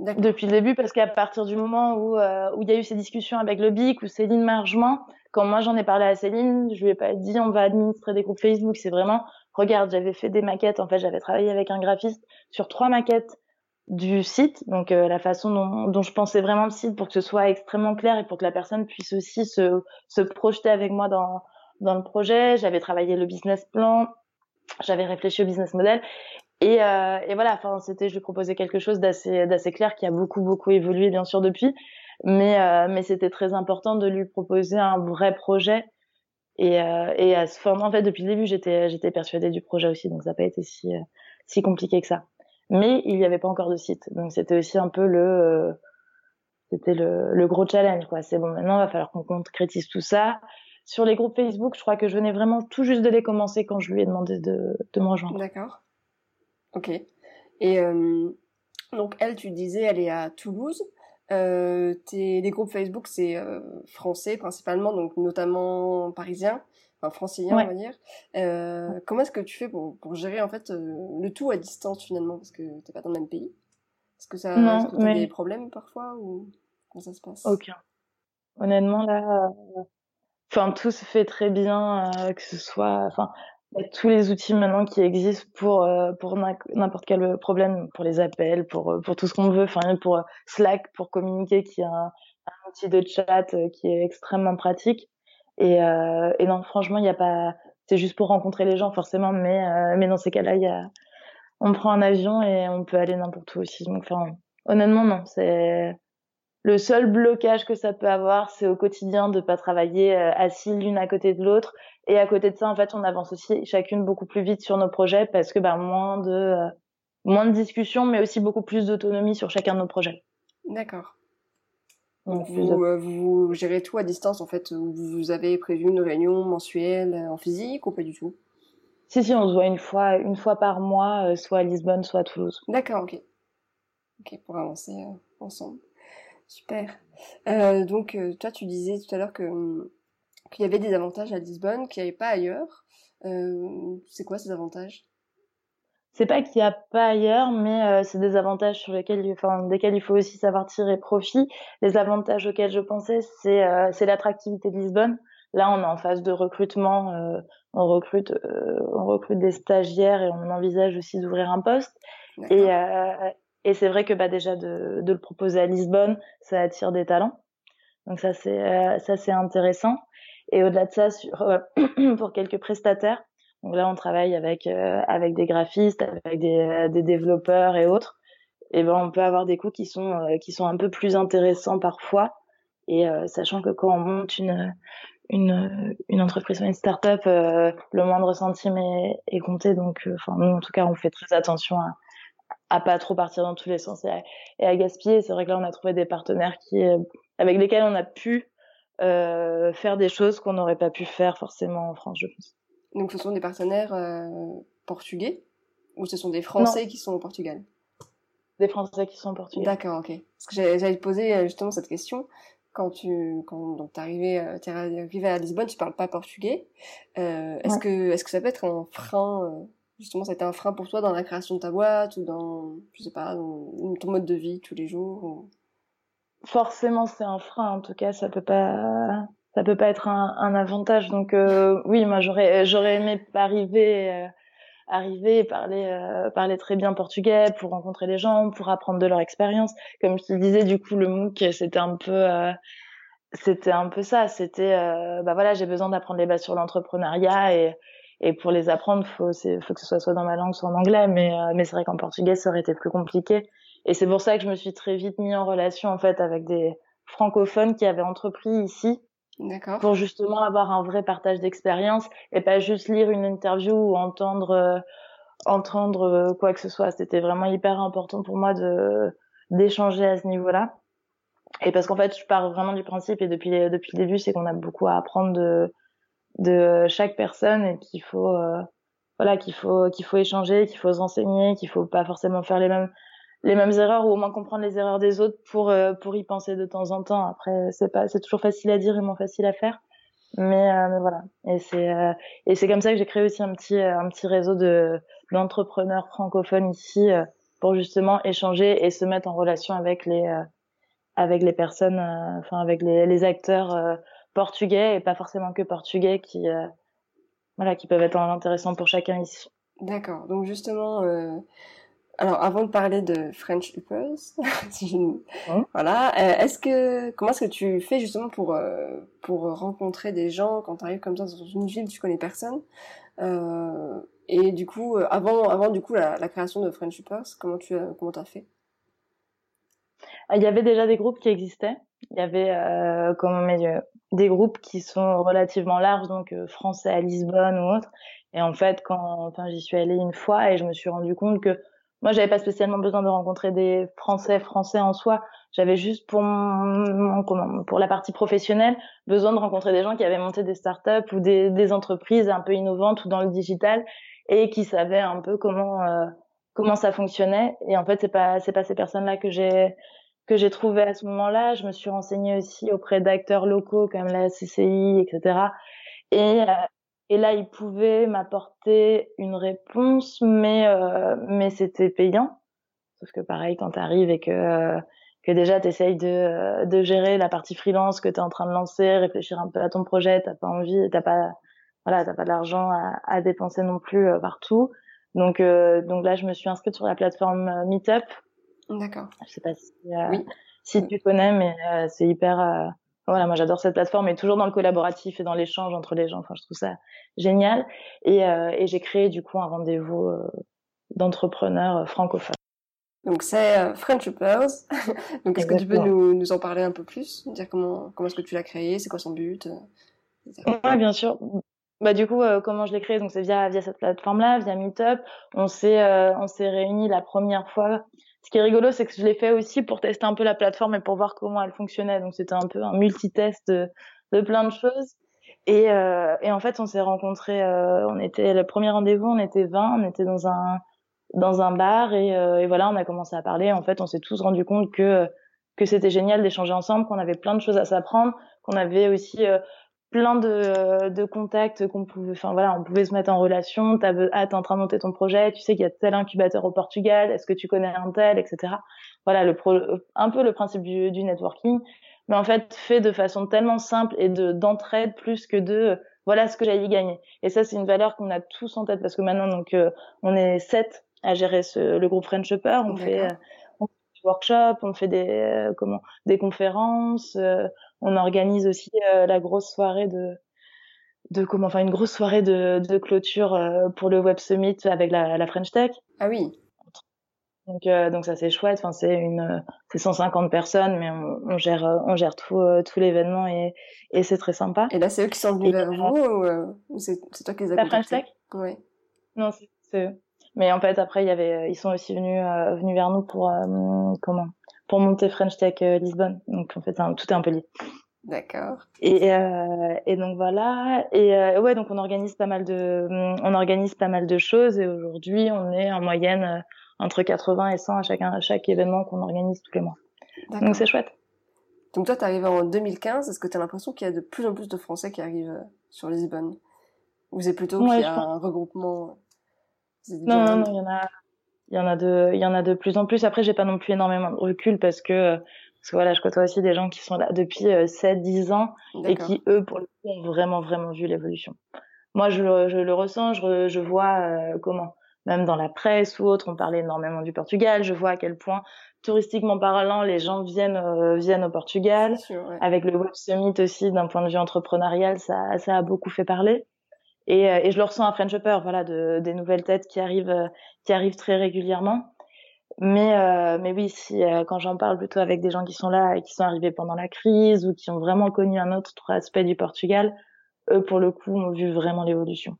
Depuis le début, parce qu'à partir du moment où euh, où il y a eu ces discussions avec le BIC, ou Céline Margement, quand moi j'en ai parlé à Céline, je lui ai pas dit on va administrer des groupes Facebook. C'est vraiment, regarde, j'avais fait des maquettes. En fait, j'avais travaillé avec un graphiste sur trois maquettes du site, donc euh, la façon dont, dont, je pensais vraiment le site pour que ce soit extrêmement clair et pour que la personne puisse aussi se, se projeter avec moi dans, dans le projet. J'avais travaillé le business plan, j'avais réfléchi au business model. Et, euh, et voilà enfin c'était je lui proposais quelque chose d'assez d'assez clair qui a beaucoup beaucoup évolué bien sûr depuis. Mais euh, mais c'était très important de lui proposer un vrai projet. Et euh, et à ce en fait depuis le début j'étais j'étais persuadée du projet aussi. Donc ça n'a pas été si euh, si compliqué que ça. Mais il n'y avait pas encore de site. Donc c'était aussi un peu le euh, c'était le, le gros challenge quoi. C'est bon maintenant il va falloir qu'on concrétise tout ça sur les groupes Facebook, je crois que je venais vraiment tout juste de les commencer quand je lui ai demandé de, de me rejoindre. D'accord. Ok. Et euh, donc elle, tu disais, elle est à Toulouse. Euh, tes, les groupes Facebook, c'est euh, français principalement, donc notamment parisiens, enfin franciliens, on va dire. Euh, comment est-ce que tu fais pour, pour gérer en fait euh, le tout à distance finalement, parce que t'es pas dans le même pays Est-ce que ça, non, est-ce que t'as des problèmes parfois ou comment ça se passe? Aucun. Honnêtement là, enfin tout se fait très bien, euh, que ce soit, enfin tous les outils maintenant qui existent pour euh, pour n'importe quel problème, pour les appels, pour euh, pour tout ce qu'on veut, enfin pour Slack pour communiquer, qui est un, un outil de chat qui est extrêmement pratique. Et et non franchement il y a pas, c'est juste pour rencontrer les gens forcément, mais mais dans ces cas-là il y a, on prend un avion et on peut aller n'importe où aussi. Donc enfin honnêtement non, c'est le seul blocage que ça peut avoir, c'est au quotidien de pas travailler euh, assis l'une à côté de l'autre. Et à côté de ça, en fait, on avance aussi chacune beaucoup plus vite sur nos projets parce que bah, moins de euh, moins de discussions, mais aussi beaucoup plus d'autonomie sur chacun de nos projets. D'accord. vous, euh, vous, gérez tout à distance en fait. Vous avez prévu une réunion mensuelle en physique ou pas du tout? Si si, on se voit une fois une fois par mois, soit à Lisbonne, soit à Toulouse. D'accord, ok. Ok, pour avancer ensemble. Super. Euh, donc, euh, toi, tu disais tout à l'heure que hum, qu'il y avait des avantages à Lisbonne qu'il n'y avait pas ailleurs. Euh, c'est quoi ces avantages? C'est pas qu'il n'y a pas ailleurs, mais euh, c'est des avantages sur lesquels, enfin, desquels il faut aussi savoir tirer profit. Les avantages auxquels je pensais, c'est euh, l'attractivité de Lisbonne. Là, on est en phase de recrutement. on recrute, on recrute des stagiaires et on envisage aussi d'ouvrir un poste. Et, Et c'est vrai que bah déjà de, le proposer à Lisbonne, ça attire des talents. Donc ça c'est euh, intéressant. Et au-delà de ça, euh, pour quelques prestataires, donc là on travaille avec euh, des graphistes, avec des, développeurs et autres. Et ben on peut avoir des coûts qui sont un peu plus intéressants parfois. Et sachant que quand on monte une une, une entreprise une start-up, le moindre centime est, compté. Donc, nous, en tout cas, on fait très attention à, à pas trop partir dans tous les sens et à, et à gaspiller. C'est vrai que là, on a trouvé des partenaires qui, avec lesquels on a pu euh, faire des choses qu'on n'aurait pas pu faire forcément en France, je pense. Donc ce sont des partenaires euh, portugais ou ce sont des Français qui sont au Portugal? Des Français qui sont au Portugal. D'accord, ok. Parce que j'allais te poser euh, justement cette question. Quand tu quand donc t'es arrivé, euh, arrivé à Lisbonne, tu parles pas portugais. Euh, est-ce que est-ce que ça peut être un frein euh, justement, ça a été un frein pour toi dans la création de ta boîte ou dans je sais pas dans ton mode de vie tous les jours ou? Forcément c'est un frein en tout cas ça peut pas ça peut pas être un, avantage. Donc euh, oui moi j'aurais j'aurais aimé arriver euh, arriver parler euh, parler très bien portugais pour rencontrer les gens pour apprendre de leur expérience. Comme je te disais du coup le MOOC c'était un peu euh, c'était un peu ça. C'était bah voilà j'ai besoin d'apprendre les bases sur l'entrepreneuriat et et pour les apprendre faut c'est faut que ce soit soit dans ma langue soit en anglais mais mais c'est vrai qu'en portugais ça aurait été plus compliqué et c'est pour ça que je me suis très vite mis en relation en fait avec des francophones qui avaient entrepris ici. Pour justement avoir un vrai partage d'expérience et pas juste lire une interview ou entendre euh, entendre euh, quoi que ce soit. C'était vraiment hyper important pour moi de d'échanger à ce niveau-là. Et parce qu'en fait, je pars vraiment du principe et depuis depuis le début, c'est qu'on a beaucoup à apprendre de de chaque personne et qu'il faut euh, voilà qu'il faut qu'il faut échanger, qu'il faut se renseigner, qu'il faut pas forcément faire les mêmes les mêmes erreurs ou au moins comprendre les erreurs des autres pour euh, pour y penser de temps en temps. Après, c'est pas c'est toujours facile à dire et moins facile à faire. Mais, euh, mais voilà. Et c'est euh, et c'est comme ça que j'ai créé aussi un petit un petit réseau de d'entrepreneurs francophones ici pour justement échanger et se mettre en relation avec les avec les personnes, enfin avec les, les acteurs portugais et pas forcément que portugais qui voilà qui peuvent être intéressants pour chacun ici. D'accord. Donc justement alors, avant de parler de French Uppers, hein? voilà, euh, est-ce que comment est-ce que tu fais justement pour euh, pour rencontrer des gens quand tu arrives comme ça dans une ville tu connais personne euh, et du coup avant avant du coup la, la création de French Uppers, comment tu as comment t'as fait? Ah, Il y avait déjà des groupes qui existaient. Il y avait euh, comment des groupes qui sont relativement larges donc français à Lisbonne ou autre. Et en fait quand enfin j'y suis allée une fois et je me suis rendu compte que moi, j'avais pas spécialement besoin de rencontrer des Français français en soi. J'avais juste pour mon, pour la partie professionnelle besoin de rencontrer des gens qui avaient monté des startups ou des, des entreprises un peu innovantes ou dans le digital et qui savaient un peu comment euh, comment ça fonctionnait. Et en fait, c'est pas c'est pas ces personnes-là que j'ai que j'ai trouvé à ce moment-là. Je me suis renseignée aussi auprès d'acteurs locaux comme la CCI, etc. Et, et là, il pouvait m'apporter une réponse, mais euh, mais c'était payant. Sauf que pareil, quand tu arrives et que euh, que déjà tu essayes de euh, de gérer la partie freelance que tu es en train de lancer, réfléchir un peu à ton projet, t'as pas envie, t'as pas voilà, t'as pas d'argent à, à dépenser non plus partout. Donc donc là, je me suis inscrite sur la plateforme Meetup. D'accord. Je sais pas si oui. si tu connais, mais c'est hyper voilà, moi j'adore cette plateforme et toujours dans le collaboratif et dans l'échange entre les gens. Enfin, je trouve ça génial. Et, euh, et j'ai créé du coup un rendez-vous euh, d'entrepreneurs euh, francophones. Donc c'est euh, French Uppers. Donc est-ce que tu peux nous, nous, en parler un peu plus? Dire comment comment est-ce que tu l'as créé? C'est quoi son but? Euh, Oui, bien sûr. Bah du coup, comment je l'ai créé? Donc c'est via via cette plateforme-là, via Meetup. On s'est on s'est réunis la première fois ce qui est rigolo, c'est que je l'ai fait aussi pour tester un peu la plateforme et pour voir comment elle fonctionnait. Donc c'était un peu un multitest de, de plein de choses. Et, euh, et en fait, on s'est rencontrés. Euh, on était le premier rendez-vous, on était 20, on était dans un dans un bar et, euh, et voilà, on a commencé à parler. En fait, on s'est tous rendu compte que que c'était génial d'échanger ensemble, qu'on avait plein de choses à s'apprendre, qu'on avait aussi euh, plein de, de contacts qu'on pouvait, enfin voilà, on pouvait se mettre en relation. T'as ah, t'es en train de monter ton projet, tu sais qu'il y a tel incubateur au Portugal, est-ce que tu connais un tel, etc. Voilà, le pro, un peu le principe du, du networking, mais en fait fait de façon tellement simple et de d'entraide plus que de voilà ce que j'ai y gagner. Et ça, c'est une valeur qu'on a tous en tête parce que maintenant, donc, euh, on est sept à gérer ce, le groupe French Upper. On fait, du workshop, on fait des comment des conférences, on organise aussi la grosse soirée de de comment enfin une grosse soirée de, de clôture pour le Web Summit avec la, la French Tech. Ah oui. Donc, euh, donc ça c'est chouette. Enfin, c'est une, c'est 150 personnes, mais on, on gère, on gère tout, euh, tout l'événement et, et c'est très sympa. Et là, c'est eux qui sont venus vers vous ou, ou c'est, toi qui les as La French Tech Oui. Non, c'est eux. Mais en fait, après, il y avait, ils sont aussi venus, euh, venus vers nous pour comment, pour monter French Tech Lisbonne. Donc en fait, un, tout est un peu lié. D'accord. Et, euh, et donc voilà. Et euh, ouais, donc on organise pas mal de, on organise pas mal de choses. Et aujourd'hui, on est en moyenne entre 80 et 100 à chaque, à chaque événement qu'on organise tous les mois. Donc c'est chouette. Donc toi, tu arrives en 2015. Est-ce que tu as l'impression qu'il y a de plus en plus de Français qui arrivent euh, sur Lisbonne? Ou c'est plutôt qu'il y a un regroupement? Non, non, non, il y en a, il y en a de, il y en a de plus en plus. Après, j'ai pas non plus énormément de recul parce que, parce que voilà, je côtoie aussi des gens qui sont là depuis 7, euh, 10 ans et qui, eux, pour le coup, ont vraiment, vraiment vu l'évolution. Moi, je, je, le ressens, je, je vois euh, comment même dans la presse ou autre, on parlait énormément du Portugal. Je vois à quel point, touristiquement parlant, les gens viennent euh, viennent au Portugal. Avec le Web Summit aussi, d'un point de vue entrepreneurial, ça, ça a beaucoup fait parler. Et, euh, et je le ressens à French Upper, voilà, de, des nouvelles têtes qui arrivent euh, qui arrivent très régulièrement. Mais mais oui, si quand j'en parle plutôt avec des gens qui sont là et qui sont arrivés pendant la crise ou qui ont vraiment connu un autre aspect du Portugal, eux pour le coup ont vu vraiment l'évolution.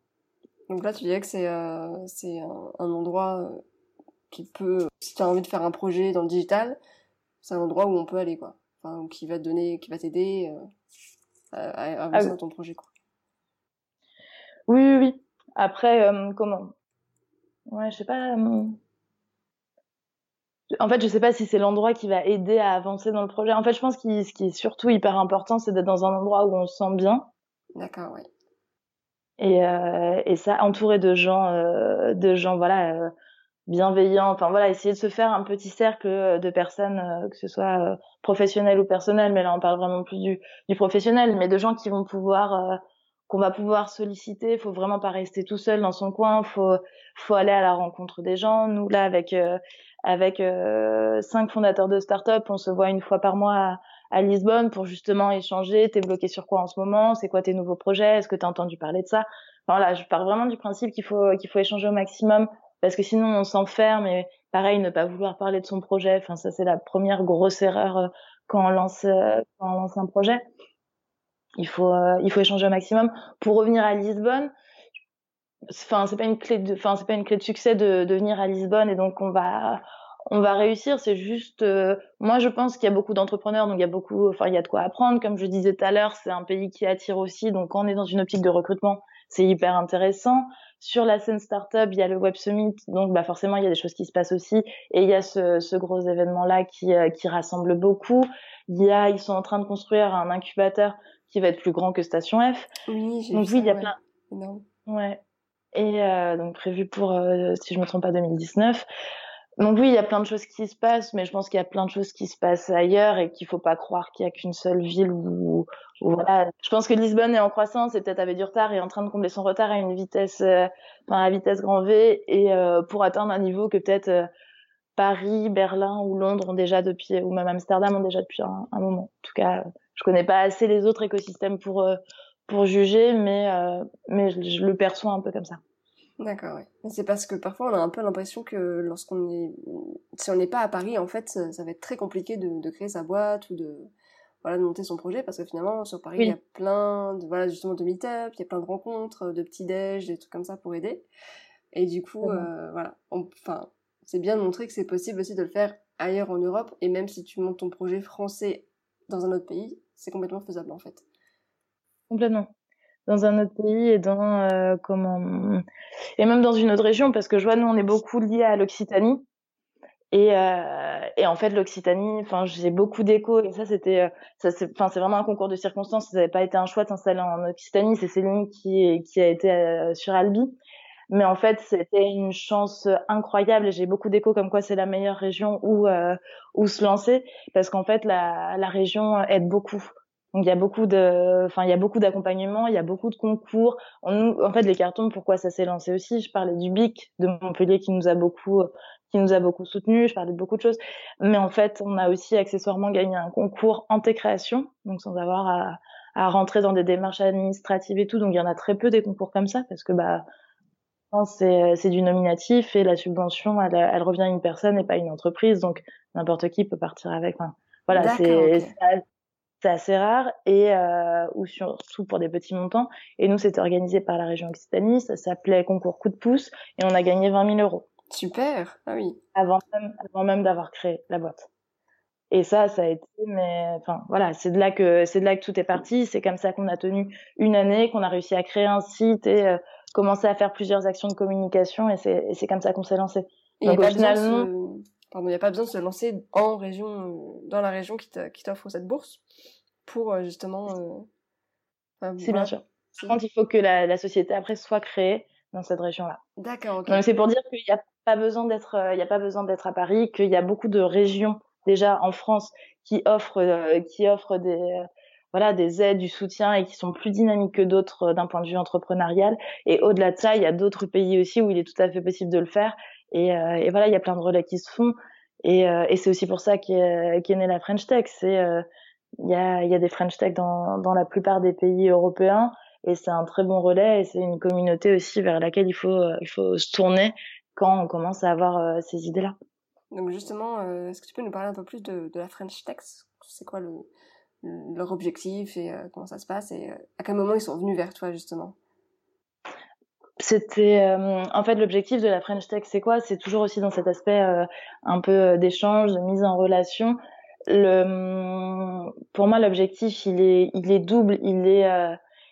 Donc là, tu dirais que c'est euh, c'est un, un, endroit euh, qui peut, si tu as envie de faire un projet dans le digital, c'est un endroit où on peut aller, quoi. Enfin, qui va te donner, qui va t'aider euh, à, à, avancer ah dans ton projet, quoi. Oui, oui, oui. Après, euh, comment? Ouais, je sais pas. Euh, en fait, je sais pas si c'est l'endroit qui va aider à avancer dans le projet. En fait, je pense que ce qui est surtout hyper important, c'est d'être dans un endroit où on se sent bien. D'accord, oui. Et, euh, et ça, entouré de gens, de gens, voilà, bienveillants. Enfin voilà, essayer de se faire un petit cercle de personnes, que ce soit professionnel ou personnel, mais là on parle vraiment plus du, du professionnel, mais de gens qui vont pouvoir, qu'on va pouvoir solliciter. Il faut vraiment pas rester tout seul dans son coin. Faut, faut aller à la rencontre des gens. Nous là, avec avec cinq fondateurs de start-up, on se voit une fois par mois à Lisbonne pour justement échanger. T'es bloqué sur quoi en ce moment? C'est quoi tes nouveaux projets? Est-ce que t'as entendu parler de ça? Voilà, je pars vraiment du principe qu'il faut qu'il faut échanger au maximum parce que sinon on s'enferme et pareil ne pas vouloir parler de son projet. Enfin ça c'est la première grosse erreur euh, quand on lance euh, quand on lance un projet. Il faut euh, il faut échanger au maximum pour revenir à Lisbonne. Enfin c'est pas une clé de enfin c'est pas une clé de succès de, de venir à Lisbonne et donc on va on va réussir. C'est juste, euh, moi je pense qu'il y a beaucoup d'entrepreneurs, donc il y a beaucoup, enfin il y a de quoi apprendre. Comme je disais tout à l'heure, c'est un pays qui attire aussi, donc quand on est dans une optique de recrutement, c'est hyper intéressant. Sur la scène startup, il y a le Web Summit, donc bah forcément il y a des choses qui se passent aussi, et il y a ce, ce gros événement là qui, euh, qui rassemble beaucoup. Il y a, ils sont en train de construire un incubateur qui va être plus grand que Station F. Oui, donc oui, il y a ouais. plein. Non. Ouais. Et euh, donc prévu pour, euh, si je me trompe pas, 2019. Donc oui, il y a plein de choses qui se passent, mais je pense qu'il y a plein de choses qui se passent ailleurs et qu'il faut pas croire qu'il y a qu'une seule ville où, où, voilà. Je pense que Lisbonne est en croissance et peut-être avait du retard et est en train de combler son retard à une vitesse, euh, enfin à vitesse grand V et euh, pour atteindre un niveau que peut-être euh, Paris, Berlin ou Londres ont déjà depuis, ou même Amsterdam ont déjà depuis un, un moment. En tout cas, je connais pas assez les autres écosystèmes pour euh, pour juger, mais euh, mais je, je le perçois un peu comme ça. D'accord, oui. C'est parce que parfois on a un peu l'impression que lorsqu'on est, si on n'est pas à Paris, en fait, ça, ça va être très compliqué de, de, créer sa boîte ou de, voilà, de monter son projet parce que finalement sur Paris oui. il y a plein de, voilà, justement de meet-up, il y a plein de rencontres, de petits déj, des trucs comme ça pour aider. Et du coup, euh, voilà, enfin, c'est bien de montrer que c'est possible aussi de le faire ailleurs en Europe et même si tu montes ton projet français dans un autre pays, c'est complètement faisable en fait. Complètement. Dans un autre pays et dans euh, comment et même dans une autre région parce que je vois nous on est beaucoup liés à l'Occitanie. Et, euh, et en fait l'Occitanie enfin j'ai beaucoup d'échos et ça c'était euh, ça c'est enfin c'est vraiment un concours de circonstances. Ça n'avait pas été un choix de s'installer en Occitanie. C'est Céline qui qui a été euh, sur Albi mais en fait c'était une chance incroyable et j'ai beaucoup d'échos comme quoi c'est la meilleure région où euh, où se lancer parce qu'en fait la la région aide beaucoup donc il y a beaucoup de, enfin il y a beaucoup d'accompagnement, il y a beaucoup de concours. On, en fait les cartons, pourquoi ça s'est lancé aussi? Je parlais du BIC de Montpellier qui nous a beaucoup, qui nous a beaucoup soutenus. Je parlais de beaucoup de choses, mais en fait, on a aussi accessoirement gagné un concours anté-création, donc sans avoir à, à rentrer dans des démarches administratives et tout. Donc il y en a très peu des concours comme ça parce que bah c'est c'est du nominatif et la subvention elle, elle revient à une personne et pas à une entreprise donc n'importe qui peut partir avec. Enfin, voilà, c'est c'est assez rare et euh, ou surtout pour des petits montants. Et nous, c'était organisé par la région Occitanie, ça s'appelait concours coup de pouce et on a gagné 20 000 euros. Super, ah oui. Avant même, avant même d'avoir créé la boîte. Et ça, ça a été, mais enfin voilà, c'est de là que c'est de là que tout est parti. C'est comme ça qu'on a tenu une année, qu'on a réussi à créer un site et euh, commencer à faire plusieurs actions de communication. Et c'est c'est comme ça qu'on s'est lancé. Donc au final, il n'y a pas besoin de se lancer en région, dans la région qui t'offre cette bourse pour euh, justement. Euh, c'est bien sûr. Par contre, il faut que la, la, société après soit créée dans cette région-là. D'accord. Donc c'est pour dire qu'il n'y a pas besoin d'être, euh, il y a pas besoin d'être à Paris, qu'il y a beaucoup de régions déjà en France qui offrent, qui offrent des voilà des aides, du soutien et qui sont plus dynamiques que d'autres d'un point de vue entrepreneurial. Et au-delà de ça, il y a d'autres pays aussi où il est tout à fait possible de le faire. Et, euh, et voilà, il y a plein de relais qui se font. Et, euh, et c'est aussi pour ça qu'est qu née la French Tech. C'est euh, il y a, y a des French Tech dans, dans la plupart des pays européens et c'est un très bon relais et c'est une communauté aussi vers laquelle il faut il faut se tourner quand on commence à avoir ces idées là. Donc justement, est-ce que tu peux nous parler un peu plus de, la French Tech? C'est quoi le, leur objectif et comment ça se passe et à quel moment ils sont venus vers toi justement? C'était euh, en fait l'objectif de la French Tech, c'est quoi? C'est toujours aussi dans cet aspect euh, un peu euh, d'échange, de mise en relation. Le, hum, pour moi, l'objectif, il est, il est double. Il est,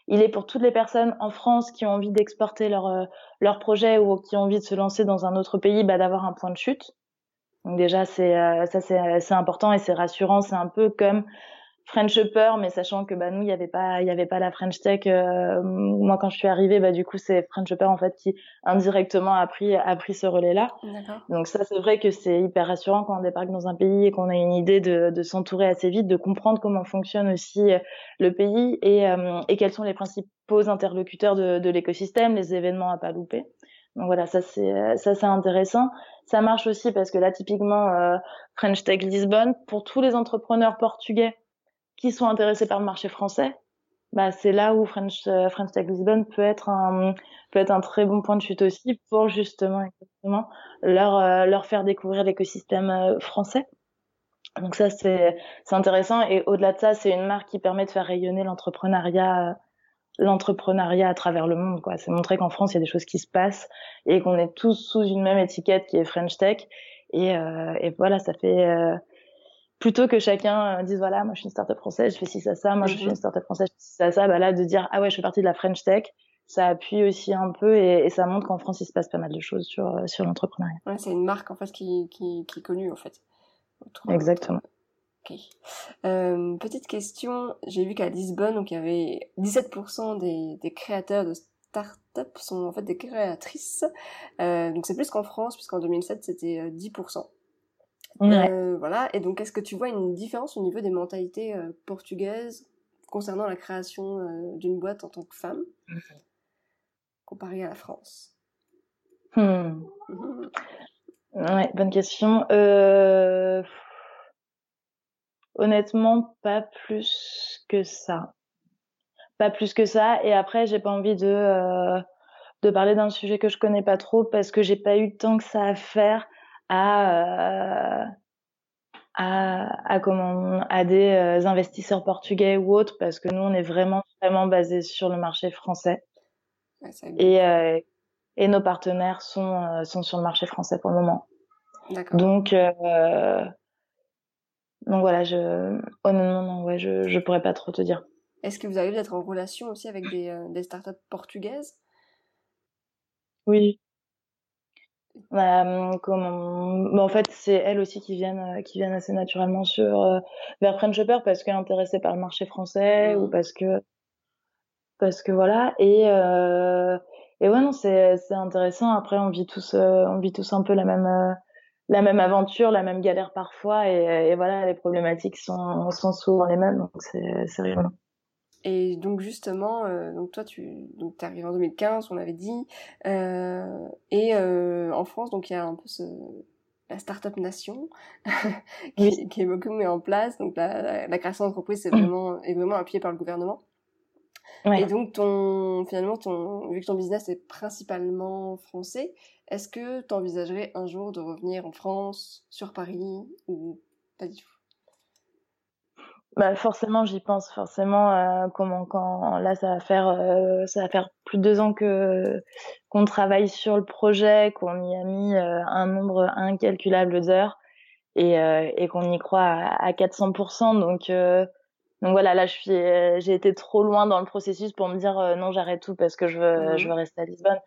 il est pour toutes les personnes en France qui ont envie d'exporter leur leur projet ou qui ont envie de se lancer dans un autre pays, bah, d'avoir un point de chute. Donc déjà, c'est ça, c'est important et c'est rassurant. C'est un peu comme French Upper, mais sachant que bah nous il y avait pas il y avait pas la French Tech. Euh, moi quand je suis arrivée, bah du coup c'est French Upper en fait qui indirectement a pris a pris ce relais là. Donc ça c'est vrai que c'est hyper rassurant quand on débarque dans un pays et qu'on a une idée de, de s'entourer assez vite, de comprendre comment fonctionne aussi euh, le pays et euh, et quels sont les principaux interlocuteurs de, de l'écosystème, les événements à pas louper. Donc voilà, ça c'est ça c'est intéressant. Ça marche aussi parce que là typiquement French Tech Lisbonne pour tous les entrepreneurs portugais qui sont intéressés par le marché français, bah, c'est là où French, euh, French Tech Lisbonne peut être un peut être un très bon point de chute aussi pour justement leur euh, leur faire découvrir l'écosystème euh, français. Donc ça c'est c'est intéressant et au-delà de ça c'est une marque qui permet de faire rayonner l'entrepreneuriat l'entrepreneuriat à travers le monde quoi. C'est montrer qu'en France il y a des choses qui se passent et qu'on est tous sous une même étiquette qui est French Tech. Et et voilà ça fait plutôt que chacun euh, dise voilà moi je suis une startup française je fais ci ça ça. Moi je suis mhm. une startup française je fais ci ça ça. Bah là de dire ah ouais je fais partie de la French Tech ça appuie aussi un peu et, et ça montre qu'en France il se passe pas mal de choses sur euh, sur l'entrepreneuriat. Ouais, c'est une marque en fait qui, qui, qui est connue en fait. Exactement ok euh, petite question j'ai vu qu'à Lisbonne donc il y avait 17% des, des créateurs de startups sont en fait des créatrices euh, donc c'est plus qu'en France puisqu'en 2007 c'était 10% euh, euh, voilà. Et donc, est-ce que tu vois une différence au niveau des mentalités portugaises concernant la création d'une boîte en tant que femme, mmh. comparée à la France? Hmm. mmh. Ouais, bonne question. Honnêtement, pas plus que ça. Pas plus que ça. Et après, j'ai pas envie de de parler d'un sujet que je connais pas trop parce que j'ai pas eu tant que ça à faire à, euh, à, à, comment, à des euh, investisseurs portugais ou autres, parce que nous, on est vraiment, vraiment basé sur le marché français. et, euh, et nos partenaires sont, sont sur le marché français pour le moment. Donc, euh, donc voilà, je, honnêtement, non, ouais, je, je pourrais pas trop te dire. Est-ce que vous arrivez d'être en relation aussi avec des, des startups portugaises? Oui, euh, comment... en fait, c'est elles aussi qui viennent, euh, qui viennent assez naturellement sur euh, vers French Shopper parce qu'elle est intéressée par le marché français ou mmh. parce que parce que voilà et euh, et ouais non c'est c'est intéressant. Après, on vit tous euh, on vit tous un peu la même la même aventure, la même galère parfois et, et voilà les problématiques sont sont souvent les mêmes donc c'est rigolo. Et donc justement, euh, donc toi tu donc arrivé en 2015, on avait dit, euh, et euh, en France donc il y a un peu ce, la Startup Nation, qui, qui, est beaucoup mis en place. Donc la, la, création d'entreprise c'est vraiment, est vraiment appuyée par le gouvernement. Et donc, ton, finalement, ton, vu que ton business est principalement français, est-ce que tu envisagerais un jour de revenir en France, sur Paris, ou pas du tout? Bah forcément, j'y pense forcément. Euh, comment quand là, ça va faire euh, ça va faire plus de deux ans que qu'on travaille sur le projet, qu'on y a mis euh, un nombre incalculable d'heures et, et qu'on y croit à, à 400%. Donc donc voilà, là, je suis, j'ai été trop loin dans le processus pour me dire non, j'arrête tout parce que je veux mmh je veux rester à Lisbonne.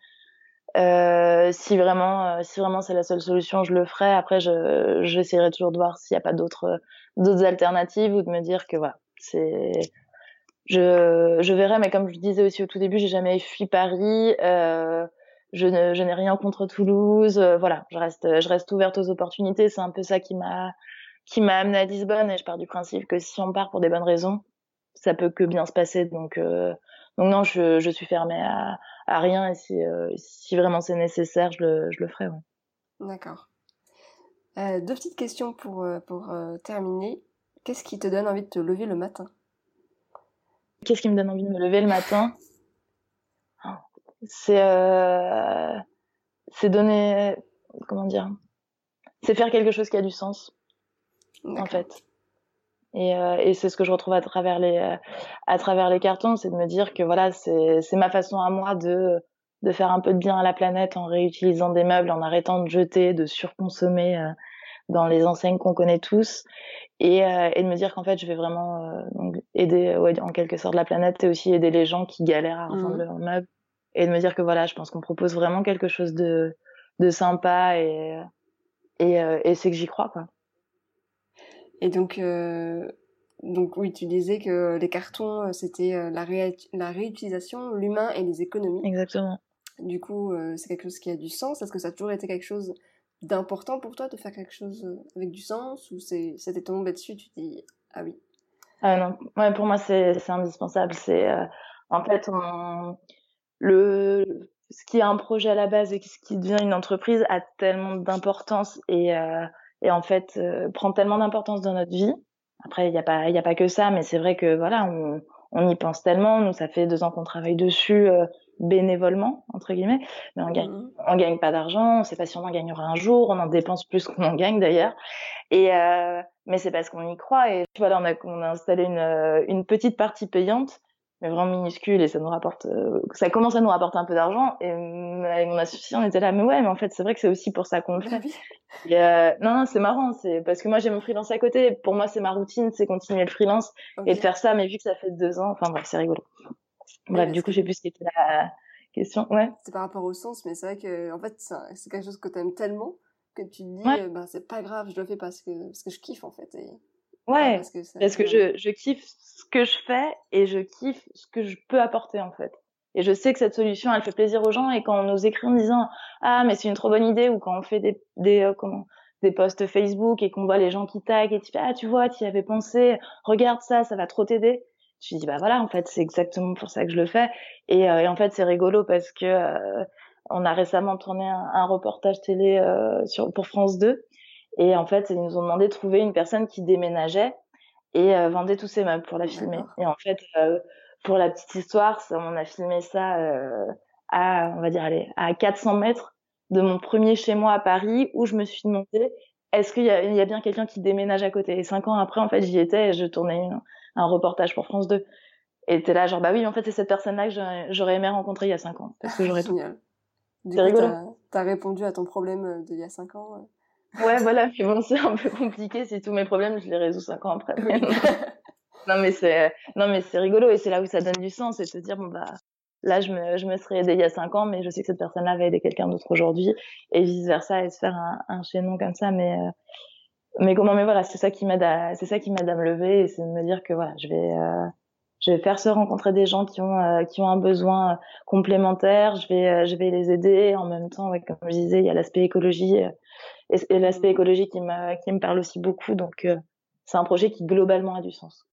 Euh, si vraiment, euh, si vraiment c'est la seule solution, je le ferai. Après, je, j'essaierai toujours de voir s'il n'y a pas d'autres, d'autres alternatives ou de me dire que voilà, c'est, je, je verrai. Mais comme je disais aussi au tout début, j'ai jamais fui Paris. Euh, je, ne, je n'ai rien contre Toulouse. Euh, voilà, je reste, je reste ouverte aux opportunités. C'est un peu ça qui m'a, qui m'a amené à Lisbonne. Et je pars du principe que si on part pour des bonnes raisons, ça peut que bien se passer. Donc, euh, donc non, je, je suis fermée à, à rien et si, euh, si vraiment c'est nécessaire, je le, je le ferai. Ouais. D'accord. Euh, deux petites questions pour, euh, pour euh, terminer. Qu'est-ce qui te donne envie de te lever le matin? Qu'est-ce qui me donne envie de me lever le matin? C'est c'est donner comment dire? C'est faire quelque chose qui a du sens en fait. Et, euh, et c'est ce que je retrouve à travers les euh, à travers les cartons, c'est de me dire que voilà, c'est ma façon à moi de de faire un peu de bien à la planète en réutilisant des meubles, en arrêtant de jeter, de surconsommer euh, dans les enseignes qu'on connaît tous, et, et de me dire qu'en fait, je vais vraiment donc aider ouais, en quelque sorte la planète et aussi aider les gens qui galèrent à mmh. leurs meubles, et de me dire que voilà, je pense qu'on propose vraiment quelque chose de de sympa et et, et c'est que j'y crois quoi. Et donc, euh, donc oui, tu disais que les cartons, euh, c'était euh, la, la réutilisation, l'humain et les économies. Exactement. Du coup, c'est quelque chose qui a du sens. Est-ce que ça a toujours été quelque chose d'important pour toi de faire quelque chose avec du sens ou c'était tombé dessus tu dis ah oui? Ah non ouais pour moi c'est indispensable c'est en fait on, le ce qui est un projet à la base et ce qui devient une entreprise a tellement d'importance et et en fait euh, prend tellement d'importance dans notre vie. Après, il n'y a pas, il a pas que ça, mais c'est vrai que voilà, on, on y pense tellement. Nous, ça fait deux ans qu'on travaille dessus euh, bénévolement entre guillemets, mais on gagne, mmh. on gagne pas d'argent. On sait pas si on en gagnera un jour. On en dépense plus qu'on en gagne d'ailleurs. Et euh, mais c'est parce qu'on y croit. Et voilà, on a, on a installé une, euh, une petite partie payante mais vraiment minuscule et ça nous rapporte euh, ça commence à nous rapporter un peu d'argent et avec mon associé on était là mais ouais mais en fait c'est vrai que c'est aussi pour ça qu'on le fait. Et, euh, non non c'est marrant c'est parce que moi j'ai mon freelance à côté. Pour moi c'est ma routine c'est continuer le freelance et de faire ça mais vu que ça fait deux ans enfin bref c'est rigolo. Bref du coup j'ai plus ce qui était la question. Ouais. C'est par rapport au sens mais c'est vrai que en fait c'est quelque chose que t'aimes tellement que tu te dis ouais. ben c'est pas grave je le fais parce que parce que je kiffe en fait et... ouais parce que, parce que je je kiffe ce que je fais et je kiffe ce que je peux apporter en fait. Et je sais que cette solution, elle fait plaisir aux gens et quand on nous écrit en disant ah mais c'est une trop bonne idée ou quand on fait des des euh, comment des posts Facebook et qu'on voit les gens qui taguent et tu fais ah tu vois tu y avais pensé regarde ça ça va trop t'aider je dis bah voilà en fait c'est exactement pour ça que je le fais et, euh, et en fait c'est rigolo parce que euh, on a récemment tourné un, un reportage télé euh, sur pour France 2 et en fait ils nous ont demandé de trouver une personne qui déménageait et euh, vendait tous ses meubles pour la filmer. Et en fait, euh, pour la petite histoire, ça, on a filmé ça euh, à, on va dire, allez, à 400 mètres de mon premier chez moi à Paris, où je me suis demandé, est-ce qu'il y a, il y a bien quelqu'un qui déménage à côté? Et cinq ans après, en fait, j'y étais et je tournais un reportage pour France 2. Et t'es là, genre, bah oui, en fait, c'est cette personne-là que j'aurais aimé rencontrer il y a cinq ans. Parce que j'aurais tout. C'est rigolo. T'as répondu à ton problème d'il y a cinq ans. Ouais, voilà, puis bon, c'est un peu compliqué si tous mes problèmes, je les résous cinq ans après. non, mais c'est, non, mais c'est rigolo et c'est là où ça donne du sens, c'est de se dire, bon, bah, là, je me, je me serais aidé il y a cinq ans, mais je sais que cette personne-là va aider quelqu'un d'autre aujourd'hui et vice versa et se faire un, un chaînon comme ça, mais, euh, mais comment, mais voilà, c'est ça qui m'aide à, c'est ça qui m'aide à me lever et c'est de me dire que voilà, je vais, euh, je vais faire se rencontrer des gens qui ont euh, qui ont un besoin complémentaire je vais je vais les aider en même temps ouais, comme je disais il y a l'aspect écologie et, l'aspect mmh. écologique qui me, qui me parle aussi beaucoup. Donc, euh, c'est un projet qui globalement a du sens.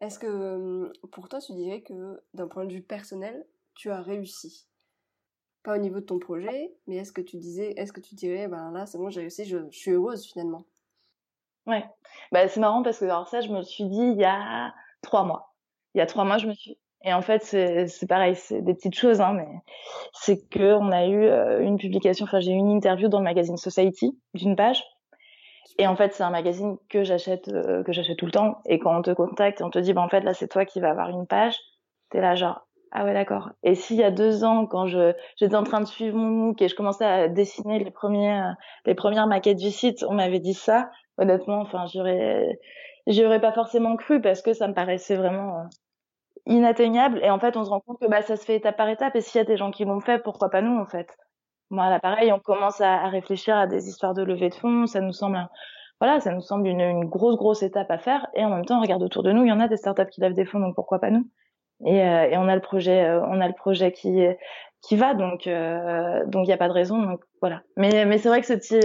Est-ce que pour toi, tu dirais que d'un point de vue personnel, tu as réussi? Pas au niveau de ton projet, mais est-ce que tu disais, est-ce que tu dirais, ben là, c'est bon, j'ai réussi, je, suis heureuse finalement? Ouais, bah, c'est marrant parce que alors ça, je me le suis dit il y a trois mois. Il y a trois mois, je me suis. Et en fait, c'est pareil, c'est des petites choses, hein, mais c'est que on a eu euh, une publication, enfin j'ai eu une interview dans le magazine Society d'une page et en fait, c'est un magazine que j'achète, euh, que j'achète tout le temps. Et quand on te contacte et on te dit, bah, en fait, là, c'est toi qui vas avoir une page, t'es là, genre, ah ouais, d'accord. Et s'il y a deux ans, quand je, j'étais en train de suivre mon MOOC et je commençais à dessiner les premiers, euh, les premières maquettes du site, on m'avait dit ça, honnêtement, enfin, j'aurais, j'aurais pas forcément cru parce que ça me paraissait vraiment inatteignable. Et en fait, on se rend compte que, bah, ça se fait étape par étape. Et s'il y a des gens qui l'ont fait, pourquoi pas nous, en fait? Voilà, pareil, on commence à, réfléchir à des histoires de levée de fonds. Ça nous semble, voilà, ça nous semble une, grosse, grosse étape à faire. Et en même temps, on regarde autour de nous, il y en a des startups qui lèvent des fonds, donc pourquoi pas nous? Et, euh, et, on a le projet, euh, on a le projet qui qui va, donc euh, donc il n'y a pas de raison. Donc voilà. Mais mais c'est vrai que ce petit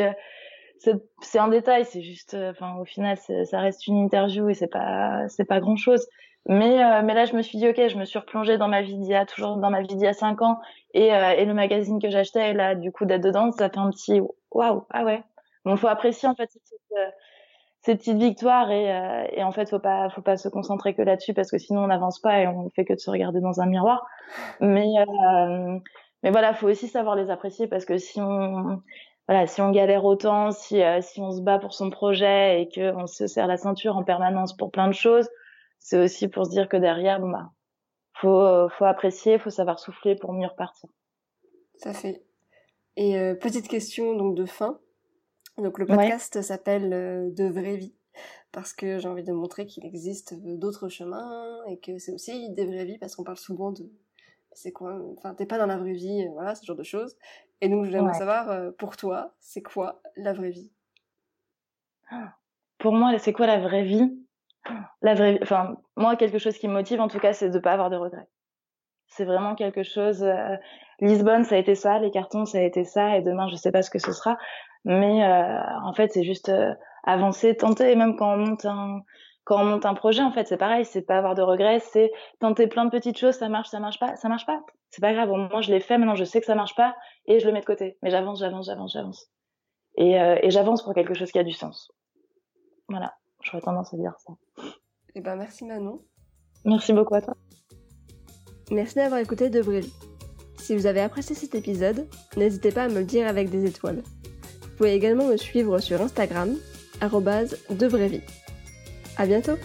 c'est un détail, c'est juste, enfin au final, ça reste une interview et c'est pas c'est pas grand chose. Mais, euh, mais là, je me suis dit, ok, je me suis replongée dans ma vie d'il y a, toujours dans ma vie d'il y a 5 ans. Et, euh, et le magazine que j'achetais, là, du coup, d'être dedans, ça fait un petit waouh, ah ouais. Bon, faut apprécier, en fait, ces petites, euh, victoires. Et, euh, et en fait, faut pas, faut pas se concentrer que là-dessus parce que sinon, on n'avance pas et on fait que de se regarder dans un miroir. Mais, mais voilà, faut aussi savoir les apprécier parce que si on, voilà, si on galère autant, si, si on se bat pour son projet et qu'on se serre la ceinture en permanence pour plein de choses, c'est aussi pour se dire que derrière, bah, faut, faut apprécier, faut savoir souffler pour mieux repartir. Ça fait. Et euh, petite question donc de fin. Donc le podcast s'appelle euh, De vraie vie parce que j'ai envie de montrer qu'il existe d'autres chemins et que c'est aussi des vraies vies parce qu'on parle souvent de c'est quoi enfin t'es pas dans la vraie vie euh, voilà ce genre de choses et donc j'aimerais savoir pour toi c'est quoi la vraie vie? Pour moi c'est quoi la vraie vie? La vraie, enfin, moi, quelque chose qui me motive, en tout cas, c'est de pas avoir de regrets. C'est vraiment quelque chose. Euh, Lisbonne, ça a été ça, les cartons, ça a été ça, et demain, je sais pas ce que ce sera. Mais euh, en fait, c'est juste euh, avancer, tenter. Et même quand on monte un, quand on monte un projet, en fait, c'est pareil. C'est pas avoir de regrets, c'est tenter plein de petites choses. Ça marche, ça marche pas, ça marche pas. C'est pas grave. Au moins, je l'ai fait. Maintenant, je sais que ça marche pas, et je le mets de côté. Mais j'avance, j'avance, j'avance, j'avance. Et, et j'avance pour quelque chose qui a du sens. Voilà. J'aurais tendance à dire ça. Eh ben, merci Manon. Merci beaucoup à toi. Merci d'avoir écouté De Si vous avez apprécié cet épisode, n'hésitez pas à me le dire avec des étoiles. Vous pouvez également me suivre sur Instagram, de À bientôt!